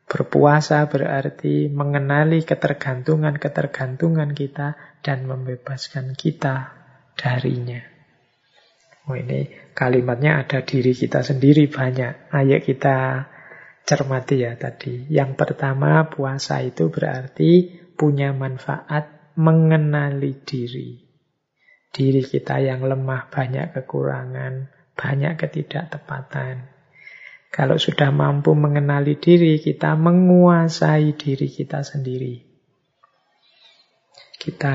Berpuasa berarti mengenali ketergantungan-ketergantungan kita dan membebaskan kita darinya. Oh ini kalimatnya ada diri kita sendiri banyak. Ayo kita cermati ya tadi. Yang pertama puasa itu berarti punya manfaat mengenali diri. Diri kita yang lemah, banyak kekurangan, banyak ketidaktepatan. Kalau sudah mampu mengenali diri, kita menguasai diri kita sendiri. Kita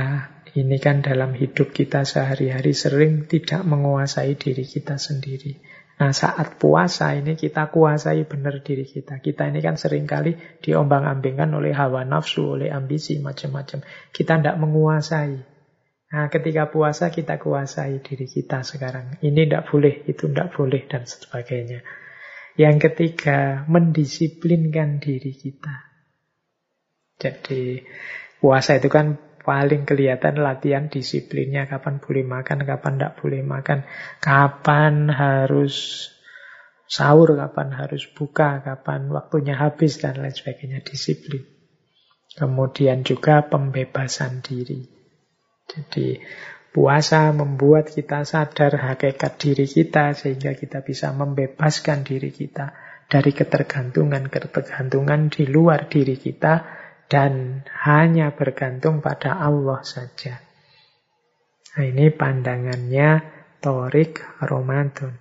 ini kan dalam hidup kita sehari-hari sering tidak menguasai diri kita sendiri. Nah saat puasa ini kita kuasai benar diri kita. Kita ini kan sering kali diombang-ambingkan oleh hawa nafsu, oleh ambisi, macam-macam. Kita tidak menguasai. Nah ketika puasa kita kuasai diri kita sekarang. Ini tidak boleh, itu tidak boleh, dan sebagainya. Yang ketiga, mendisiplinkan diri kita. Jadi puasa itu kan paling kelihatan latihan disiplinnya. Kapan boleh makan, kapan tidak boleh makan. Kapan harus sahur, kapan harus buka, kapan waktunya habis, dan lain sebagainya. Disiplin. Kemudian juga pembebasan diri. Jadi puasa membuat kita sadar hakikat diri kita sehingga kita bisa membebaskan diri kita dari ketergantungan-ketergantungan di luar diri kita dan hanya bergantung pada Allah saja. Nah, ini pandangannya Torik Ramadan.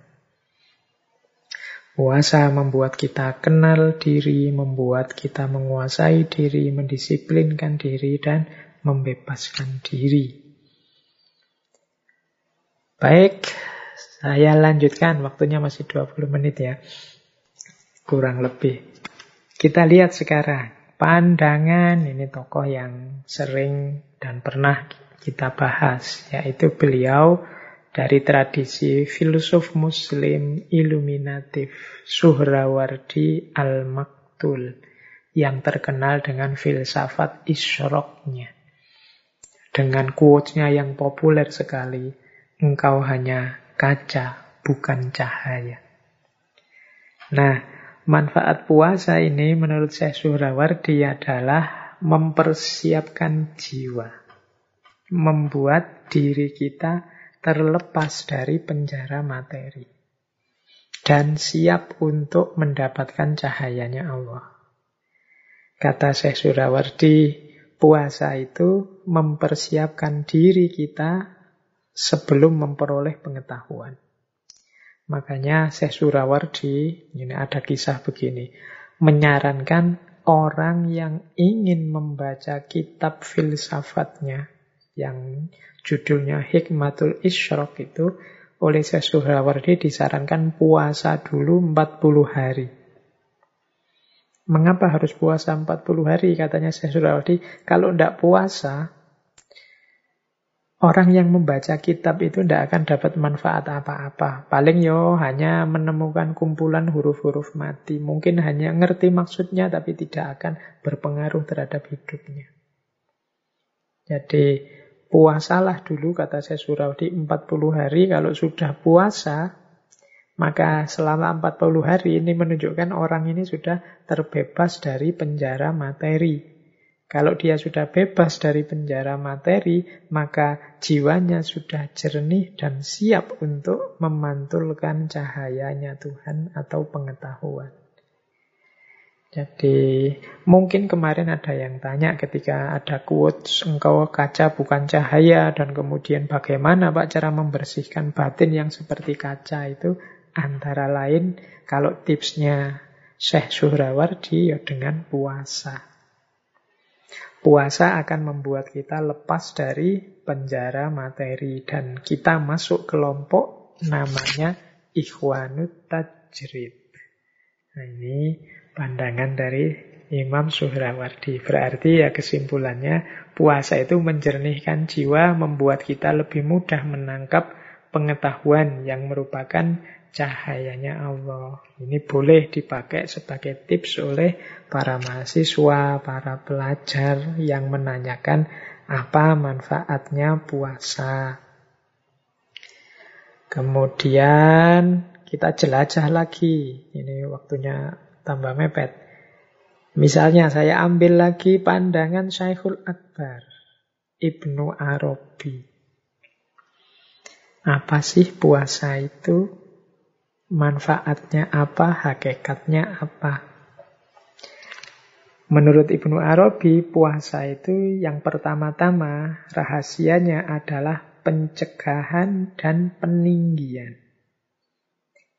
Puasa membuat kita kenal diri, membuat kita menguasai diri, mendisiplinkan diri, dan membebaskan diri. Baik, saya lanjutkan. Waktunya masih 20 menit ya. Kurang lebih. Kita lihat sekarang pandangan ini tokoh yang sering dan pernah kita bahas yaitu beliau dari tradisi filosof muslim iluminatif Suhrawardi Al-Maktul yang terkenal dengan filsafat isyroknya. Dengan quotes-nya yang populer sekali, engkau hanya kaca, bukan cahaya. Nah, Manfaat puasa ini menurut saya Suhrawardi adalah mempersiapkan jiwa. Membuat diri kita terlepas dari penjara materi. Dan siap untuk mendapatkan cahayanya Allah. Kata Syekh Surawardi, puasa itu mempersiapkan diri kita sebelum memperoleh pengetahuan. Makanya Syekh Surawardi, ini ada kisah begini, menyarankan orang yang ingin membaca kitab filsafatnya yang judulnya Hikmatul Isyrok itu oleh Syekh Surawardi disarankan puasa dulu 40 hari. Mengapa harus puasa 40 hari? Katanya Syekh Surawardi, kalau tidak puasa, Orang yang membaca kitab itu tidak akan dapat manfaat apa-apa. Paling yo hanya menemukan kumpulan huruf-huruf mati. Mungkin hanya ngerti maksudnya tapi tidak akan berpengaruh terhadap hidupnya. Jadi puasalah dulu kata saya Suraudi 40 hari. Kalau sudah puasa maka selama 40 hari ini menunjukkan orang ini sudah terbebas dari penjara materi. Kalau dia sudah bebas dari penjara materi, maka jiwanya sudah jernih dan siap untuk memantulkan cahayanya Tuhan atau pengetahuan. Jadi mungkin kemarin ada yang tanya ketika ada quotes engkau kaca bukan cahaya dan kemudian bagaimana Pak cara membersihkan batin yang seperti kaca itu antara lain kalau tipsnya Syekh Suhrawardi ya dengan puasa. Puasa akan membuat kita lepas dari penjara materi dan kita masuk kelompok namanya Ikhwanut Tajrid. Nah, ini pandangan dari Imam Suhrawardi. Berarti ya kesimpulannya puasa itu menjernihkan jiwa, membuat kita lebih mudah menangkap pengetahuan yang merupakan cahayanya Allah. Ini boleh dipakai sebagai tips oleh para mahasiswa, para pelajar yang menanyakan apa manfaatnya puasa. Kemudian kita jelajah lagi. Ini waktunya tambah mepet. Misalnya saya ambil lagi pandangan Syekhul Akbar, Ibnu Arabi. Apa sih puasa itu? Manfaatnya apa, hakikatnya apa. Menurut Ibnu Arabi, puasa itu yang pertama-tama rahasianya adalah pencegahan dan peninggian.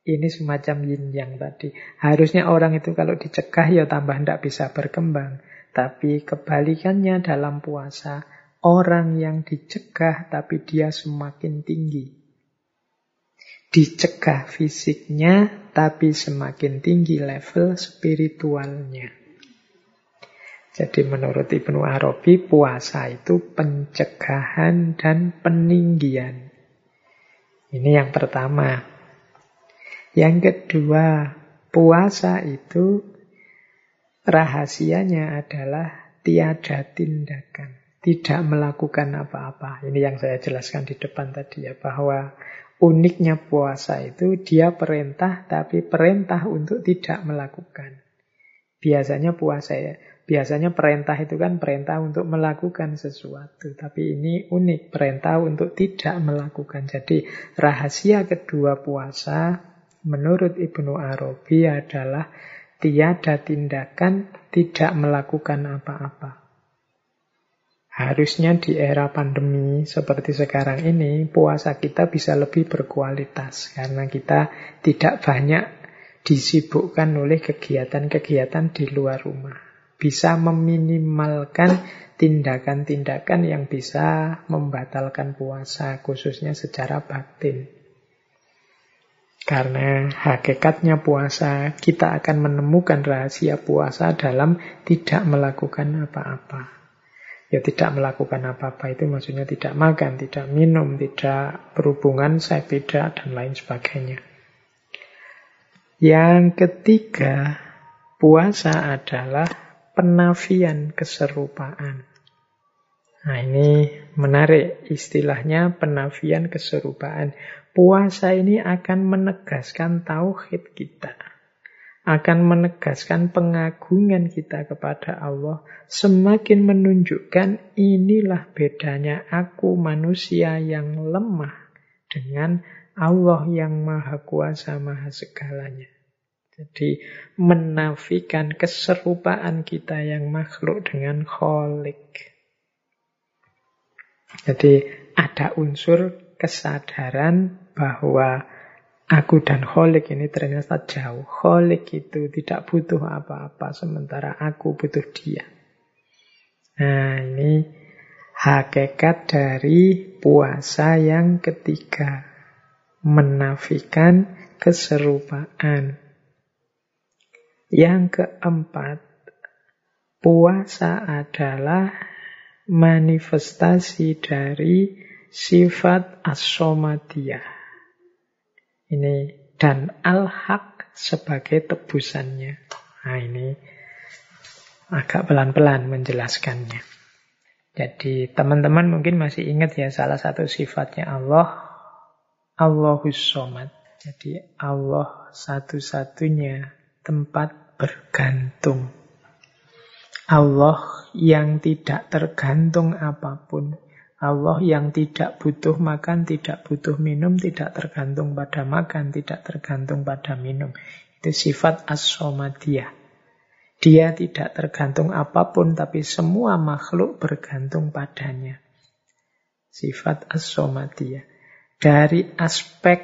Ini semacam yin yang tadi. Harusnya orang itu kalau dicegah ya tambah tidak bisa berkembang. Tapi kebalikannya dalam puasa, orang yang dicegah tapi dia semakin tinggi dicegah fisiknya, tapi semakin tinggi level spiritualnya. Jadi menurut Ibnu Arabi, puasa itu pencegahan dan peninggian. Ini yang pertama. Yang kedua, puasa itu rahasianya adalah tiada tindakan. Tidak melakukan apa-apa. Ini yang saya jelaskan di depan tadi ya, bahwa uniknya puasa itu dia perintah tapi perintah untuk tidak melakukan. Biasanya puasa ya, biasanya perintah itu kan perintah untuk melakukan sesuatu. Tapi ini unik, perintah untuk tidak melakukan. Jadi rahasia kedua puasa menurut Ibnu Arabi adalah tiada tindakan tidak melakukan apa-apa. Harusnya di era pandemi seperti sekarang ini, puasa kita bisa lebih berkualitas karena kita tidak banyak disibukkan oleh kegiatan-kegiatan di luar rumah. Bisa meminimalkan tindakan-tindakan yang bisa membatalkan puasa, khususnya secara batin. Karena hakikatnya puasa, kita akan menemukan rahasia puasa dalam tidak melakukan apa-apa. Ya tidak melakukan apa-apa itu maksudnya tidak makan, tidak minum, tidak berhubungan, saya beda, dan lain sebagainya. Yang ketiga, puasa adalah penafian keserupaan. Nah ini menarik istilahnya penafian keserupaan. Puasa ini akan menegaskan tauhid kita akan menegaskan pengagungan kita kepada Allah, semakin menunjukkan inilah bedanya aku manusia yang lemah dengan Allah yang maha kuasa, maha segalanya. Jadi menafikan keserupaan kita yang makhluk dengan kholik. Jadi ada unsur kesadaran bahwa Aku dan Kholik ini ternyata jauh. Kholik itu tidak butuh apa-apa, sementara aku butuh dia. Nah, ini hakikat dari puasa yang ketiga. Menafikan keserupaan. Yang keempat, puasa adalah manifestasi dari sifat asomatiyah ini dan al-haq sebagai tebusannya. Nah ini agak pelan-pelan menjelaskannya. Jadi teman-teman mungkin masih ingat ya salah satu sifatnya Allah, Allahus Somad. Jadi Allah satu-satunya tempat bergantung. Allah yang tidak tergantung apa pun. Allah yang tidak butuh makan, tidak butuh minum, tidak tergantung pada makan, tidak tergantung pada minum. Itu sifat as-somadiyah. Dia tidak tergantung apa pun, tapi semua makhluk bergantung padanya. Sifat as-somadiyah. Dari aspek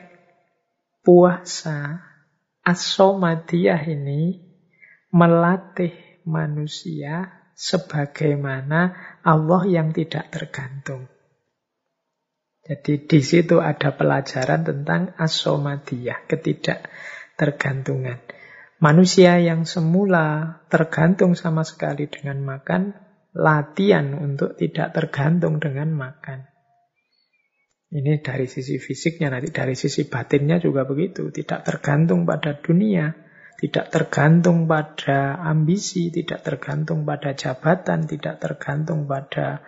puasa, as-somadiyah ini melatih manusia sebagaimana Allah yang tidak tergantung. Jadi di situ ada pelajaran tentang asomadiyah, ketidaktergantungan. Manusia yang semula tergantung sama sekali dengan makan, latihan untuk tidak tergantung dengan makan. Ini dari sisi fisiknya, nanti dari sisi batinnya juga begitu. Tidak tergantung pada dunia, tidak tergantung pada ambisi, tidak tergantung pada jabatan, tidak tergantung pada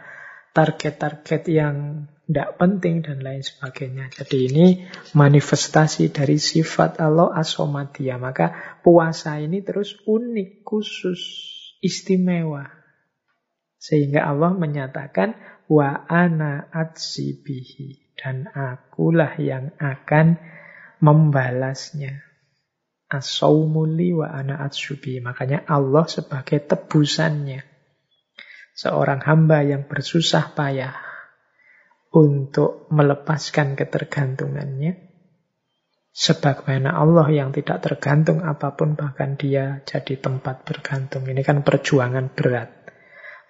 target-target yang tidak penting dan lain sebagainya. Jadi ini manifestasi dari sifat Allah asomatia. Maka puasa ini terus unik, khusus, istimewa. Sehingga Allah menyatakan wa ana atsibihi dan akulah yang akan membalasnya. As-sawmuli wa ana atsubi. Makanya Allah sebagai tebusannya. Seorang hamba yang bersusah payah untuk melepaskan ketergantungannya. Sebagaimana Allah yang tidak tergantung apa pun, bahkan dia jadi tempat bergantung. Ini kan perjuangan berat.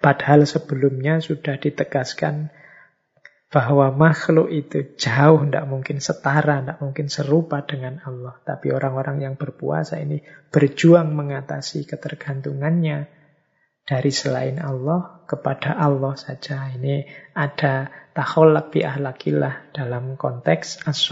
Padahal sebelumnya sudah ditegaskan bahwa makhluk itu jauh, tidak mungkin setara, tidak mungkin serupa dengan Allah. Tapi orang-orang yang berpuasa ini berjuang mengatasi ketergantungannya dari selain Allah kepada Allah saja. Ini ada taholak bi ahlakillah dalam konteks as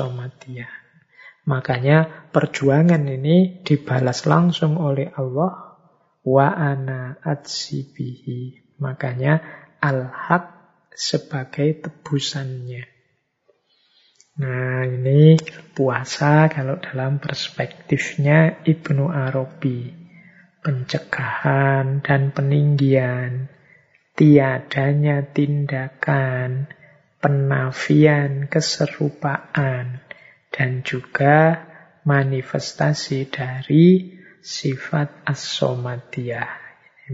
Makanya perjuangan ini dibalas langsung oleh Allah wa ana atsibihi. Makanya al-haq sebagai tebusannya. Nah, ini puasa kalau dalam perspektifnya Ibnu Arabi. Pencegahan dan peninggian, tiadanya tindakan, penafian keserupaan, dan juga manifestasi dari sifat as-somadiyah.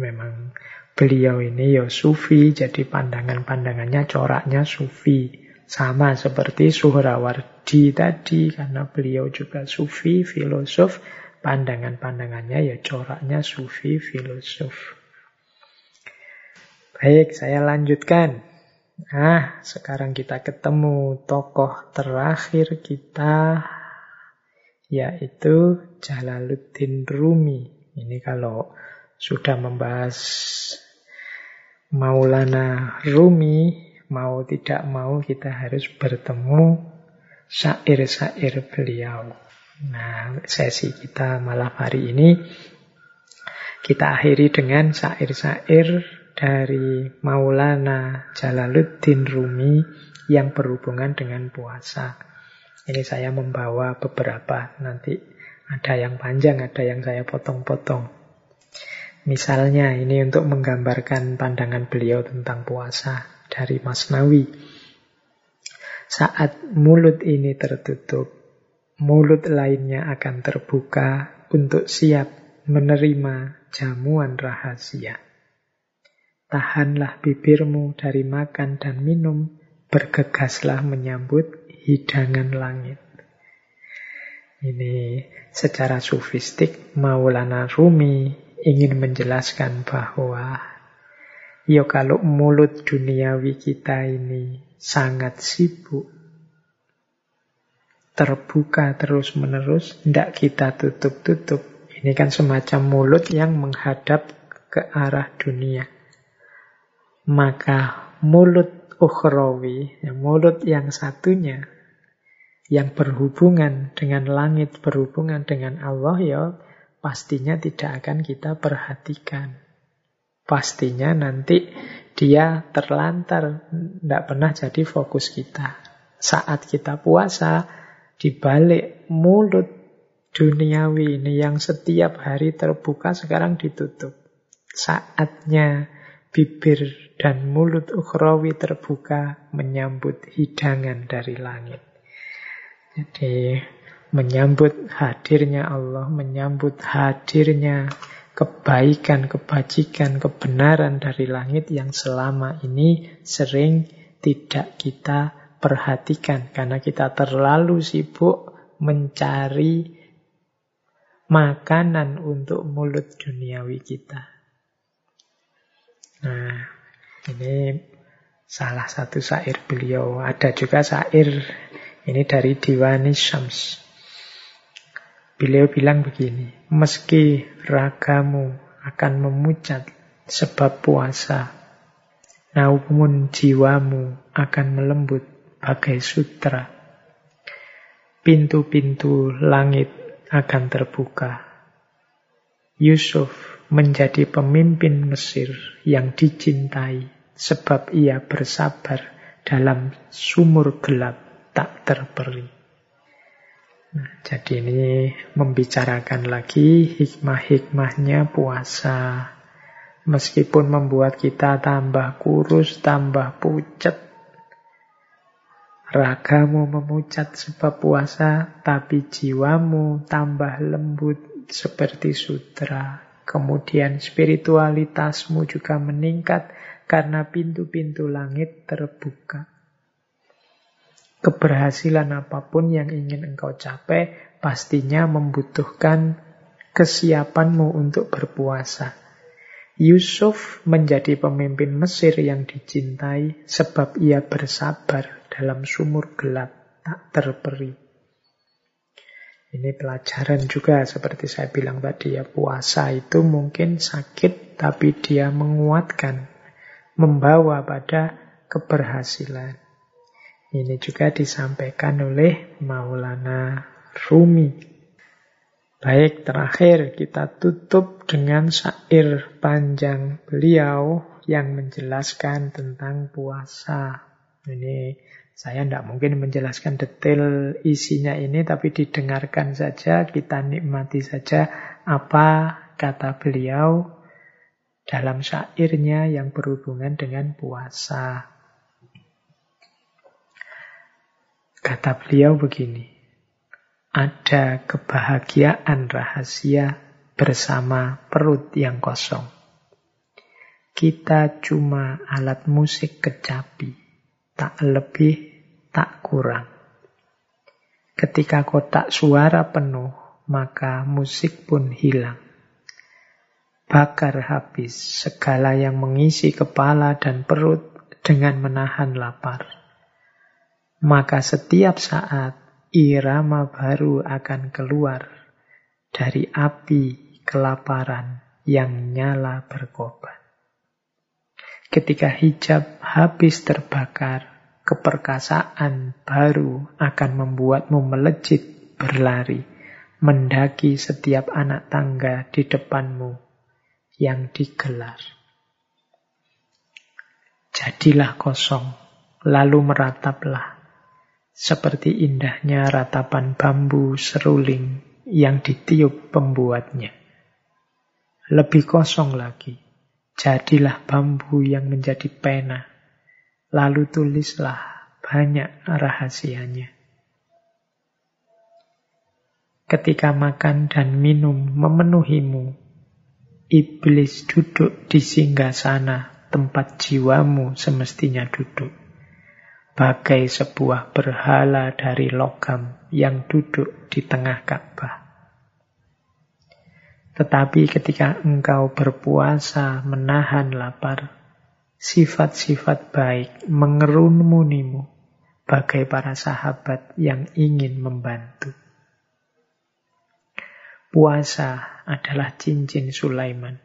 Memang beliau ini ya sufi, jadi pandangan-pandangannya coraknya sufi. Sama seperti Suhrawardi tadi, karena beliau juga sufi, filosof, pandangan-pandangannya ya coraknya sufi, filosof. Baik, saya lanjutkan. Nah, sekarang kita ketemu tokoh terakhir kita, yaitu Jalaluddin Rumi. Ini kalau sudah membahas Maulana Rumi, mau tidak mau kita harus bertemu syair-syair beliau. Nah, sesi kita malam hari ini kita akhiri dengan syair-syair dari Maulana Jalaluddin Rumi yang berhubungan dengan puasa. Ini saya membawa beberapa, nanti ada yang panjang, ada yang saya potong-potong. Misalnya ini untuk menggambarkan pandangan beliau tentang puasa dari Masnawi. Saat mulut ini tertutup, mulut lainnya akan terbuka untuk siap menerima jamuan rahasia. Tahanlah bibirmu dari makan dan minum, bergegaslah menyambut hidangan langit. Ini secara sufistik Maulana Rumi ingin menjelaskan bahwa Ya kalau mulut duniawi kita ini sangat sibuk, terbuka terus-menerus, tidak kita tutup-tutup. Ini kan semacam mulut yang menghadap ke arah dunia. Maka mulut ukhrawi, ya, mulut yang satunya, yang berhubungan dengan langit, berhubungan dengan Allah, ya pastinya tidak akan kita perhatikan pastinya nanti dia terlantar, tidak pernah jadi fokus kita. Saat kita puasa, di balik mulut duniawi ini yang setiap hari terbuka sekarang ditutup. Saatnya bibir dan mulut ukhrawi terbuka menyambut hidangan dari langit. Jadi menyambut hadirnya Allah, menyambut hadirnya kebaikan, kebajikan, kebenaran dari langit yang selama ini sering tidak kita perhatikan karena kita terlalu sibuk mencari makanan untuk mulut duniawi kita. Nah, ini salah satu syair beliau. Ada juga syair ini dari Diwani Syams. Beliau bilang begini, meski ragamu akan memucat sebab puasa, namun jiwamu akan melembut bagai sutra. Pintu-pintu langit akan terbuka. Yusuf menjadi pemimpin Mesir yang dicintai sebab ia bersabar dalam sumur gelap tak terperi. Nah, jadi ini membicarakan lagi hikmah-hikmahnya puasa. Meskipun membuat kita tambah kurus, tambah pucat. Ragamu memucat sebab puasa, tapi jiwamu tambah lembut seperti sutra. Kemudian spiritualitasmu juga meningkat karena pintu-pintu langit terbuka. Keberhasilan apa pun yang ingin engkau capai pastinya membutuhkan kesiapanmu untuk berpuasa. Yusuf menjadi pemimpin Mesir yang dicintai sebab ia bersabar dalam sumur gelap tak terperi. Ini pelajaran juga seperti saya bilang tadi ya puasa itu mungkin sakit tapi dia menguatkan, membawa pada keberhasilan. Ini juga disampaikan oleh Maulana Rumi. Baik, terakhir kita tutup dengan syair panjang beliau yang menjelaskan tentang puasa. Ini Saya tidak mungkin menjelaskan detail isinya ini, tapi didengarkan saja, kita nikmati saja apa kata beliau dalam syairnya yang berhubungan dengan puasa. Kata beliau begini, ada kebahagiaan rahasia bersama perut yang kosong. Kita cuma alat musik kecapi tak lebih, tak kurang. Ketika kotak suara penuh, maka musik pun hilang. Bakar habis segala yang mengisi kepala dan perut dengan menahan lapar. Maka setiap saat irama baru akan keluar dari api kelaparan yang nyala berkobar. Ketika hijab habis terbakar, keperkasaan baru akan membuatmu melejit berlari, mendaki setiap anak tangga di depanmu yang digelar. Jadilah kosong, lalu merataplah, seperti indahnya ratapan bambu seruling yang ditiup pembuatnya. Lebih kosong lagi, Jadilah bambu yang menjadi pena, lalu tulislah banyak rahasianya. Ketika makan dan minum memenuhimu, iblis duduk di singgah sana tempat jiwamu semestinya duduk. Bagai sebuah berhala dari logam yang duduk di tengah Ka'bah. Tetapi ketika engkau berpuasa menahan lapar, sifat-sifat baik mengerumunimu bagai para sahabat yang ingin membantu. Puasa adalah cincin Sulaiman.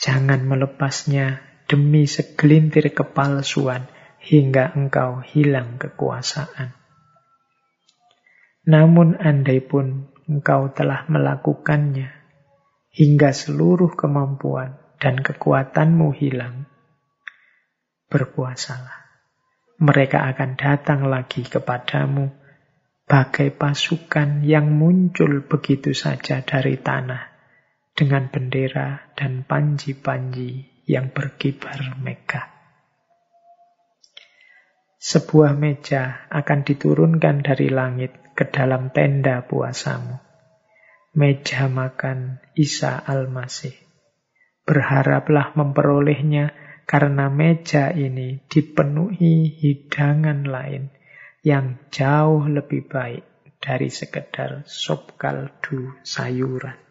Jangan melepasnya demi segelintir kepalsuan hingga engkau hilang kekuasaan. Namun andai pun engkau telah melakukannya, hingga seluruh kemampuan dan kekuatanmu hilang, berpuasalah. Mereka akan datang lagi kepadamu bagai pasukan yang muncul begitu saja dari tanah dengan bendera dan panji-panji yang berkibar megah. Sebuah meja akan diturunkan dari langit ke dalam tenda puasamu meja makan Isa Al-Masih. Berharaplah memperolehnya karena meja ini dipenuhi hidangan lain yang jauh lebih baik dari sekedar sop kaldu sayuran.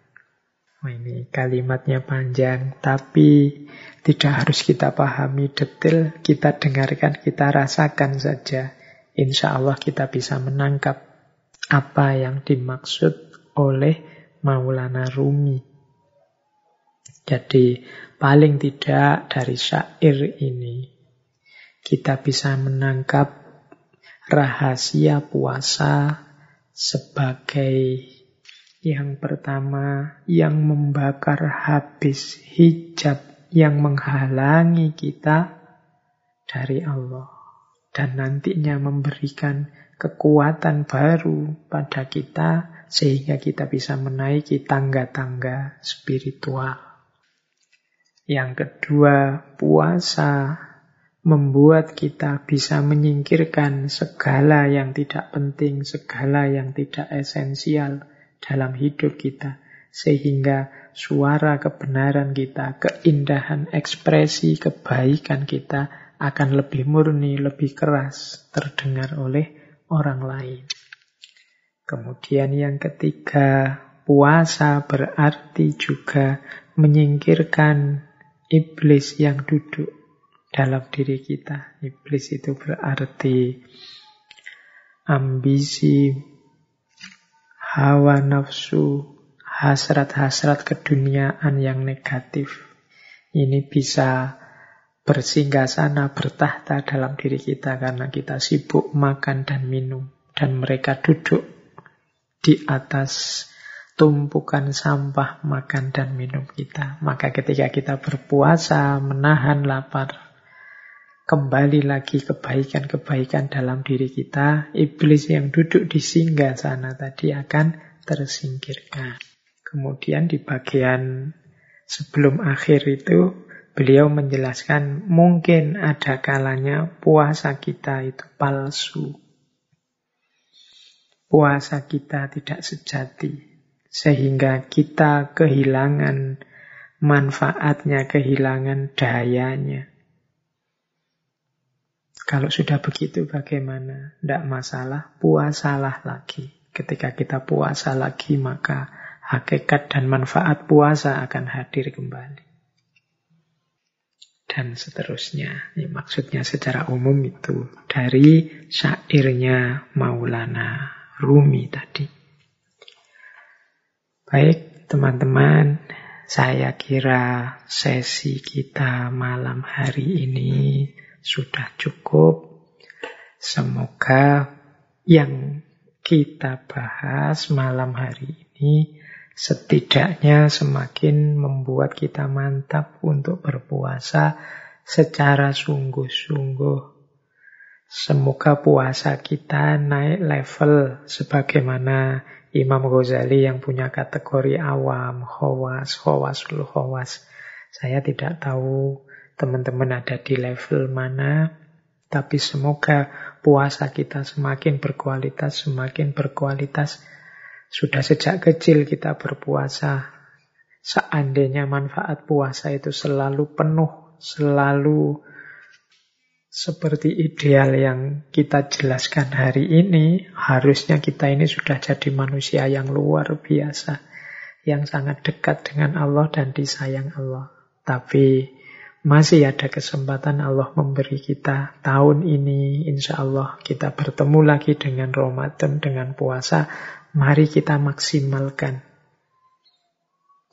Nah, ini kalimatnya panjang, tapi tidak harus kita pahami detail, kita dengarkan, kita rasakan saja. Insya Allah kita bisa menangkap apa yang dimaksud oleh Maulana Rumi. Jadi paling tidak dari syair ini kita bisa menangkap rahasia puasa sebagai yang pertama yang membakar habis hijab yang menghalangi kita dari Allah dan nantinya memberikan kekuatan baru pada kita sehingga kita bisa menaiki tangga-tangga spiritual. Yang kedua, puasa membuat kita bisa menyingkirkan segala yang tidak penting, segala yang tidak esensial dalam hidup kita. Sehingga suara kebenaran kita, keindahan ekspresi kebaikan kita akan lebih murni, lebih keras terdengar oleh orang lain. Kemudian yang ketiga, puasa berarti juga menyingkirkan iblis yang duduk dalam diri kita. Iblis itu berarti ambisi, hawa nafsu, hasrat-hasrat keduniaan yang negatif. Ini bisa bersinggah sana, bertahta dalam diri kita karena kita sibuk makan dan minum. Dan mereka duduk di atas tumpukan sampah makan dan minum kita. Maka ketika kita berpuasa, menahan lapar, kembali lagi kebaikan-kebaikan dalam diri kita, iblis yang duduk di singgah sana tadi akan tersingkirkan. Kemudian di bagian sebelum akhir itu, beliau menjelaskan mungkin ada kalanya puasa kita itu palsu. Puasa kita tidak sejati, sehingga kita kehilangan manfaatnya, kehilangan dayanya. Kalau sudah begitu bagaimana? Tidak masalah, puasalah lagi. Ketika kita puasa lagi, maka hakikat dan manfaat puasa akan hadir kembali. Dan seterusnya. Ini maksudnya secara umum itu dari syairnya Maulana Rumi tadi. Baik, teman-teman, saya kira sesi kita malam hari ini sudah cukup. Semoga yang kita bahas malam hari ini setidaknya semakin membuat kita mantap untuk berpuasa secara sungguh-sungguh. Semoga puasa kita naik level sebagaimana Imam Ghazali yang punya kategori awam, khawas, khawasul khawas. Saya tidak tahu teman-teman ada di level mana, tapi semoga puasa kita semakin berkualitas, semakin berkualitas. Sudah sejak kecil kita berpuasa. Seandainya manfaat puasa itu selalu penuh, selalu seperti ideal yang kita jelaskan hari ini, harusnya kita ini sudah jadi manusia yang luar biasa, yang sangat dekat dengan Allah dan disayang Allah. Tapi masih ada kesempatan Allah memberi kita tahun ini, insya Allah kita bertemu lagi dengan Ramadan, dengan puasa. Mari kita maksimalkan.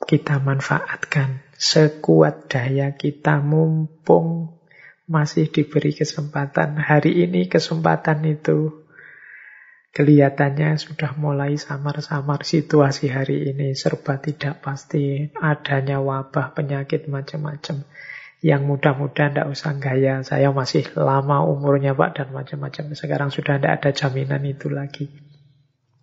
Kita manfaatkan sekuat daya kita mumpung masih diberi kesempatan. Hari ini kesempatan itu kelihatannya sudah mulai samar-samar situasi hari ini. Serba tidak pasti, adanya wabah, penyakit macam-macam. Yang muda-muda tidak usah gaya, saya masih lama umurnya Pak dan macam-macam. Sekarang sudah tidak ada jaminan itu lagi.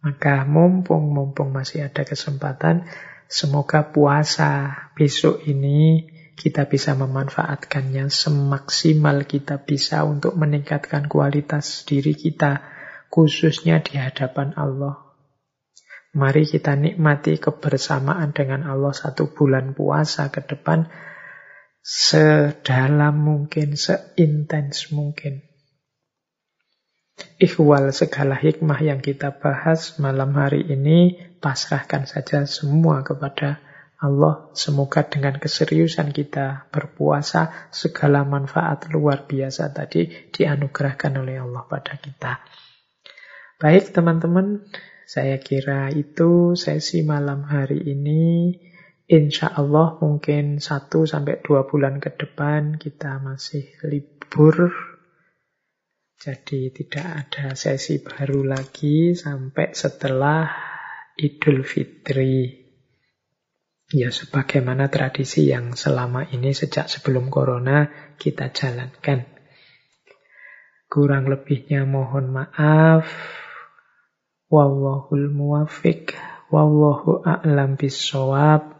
Maka mumpung-mumpung masih ada kesempatan, semoga puasa besok ini kita bisa memanfaatkannya semaksimal kita bisa untuk meningkatkan kualitas diri kita, khususnya di hadapan Allah. Mari kita nikmati kebersamaan dengan Allah satu bulan puasa ke depan sedalam mungkin, seintens mungkin. Ikhwal segala hikmah yang kita bahas malam hari ini, pasrahkan saja semua kepada Allah. Semoga dengan keseriusan kita berpuasa, segala manfaat luar biasa tadi dianugerahkan oleh Allah pada kita. Baik teman-teman, saya kira itu sesi malam hari ini. Insya Allah mungkin satu sampai dua bulan ke depan kita masih libur. Jadi tidak ada sesi baru lagi sampai setelah Idul Fitri. Ya sebagaimana tradisi yang selama ini sejak sebelum Corona kita jalankan. Kurang lebihnya mohon maaf. Wallahul muwafiq. Wallahu a'lam bisawab.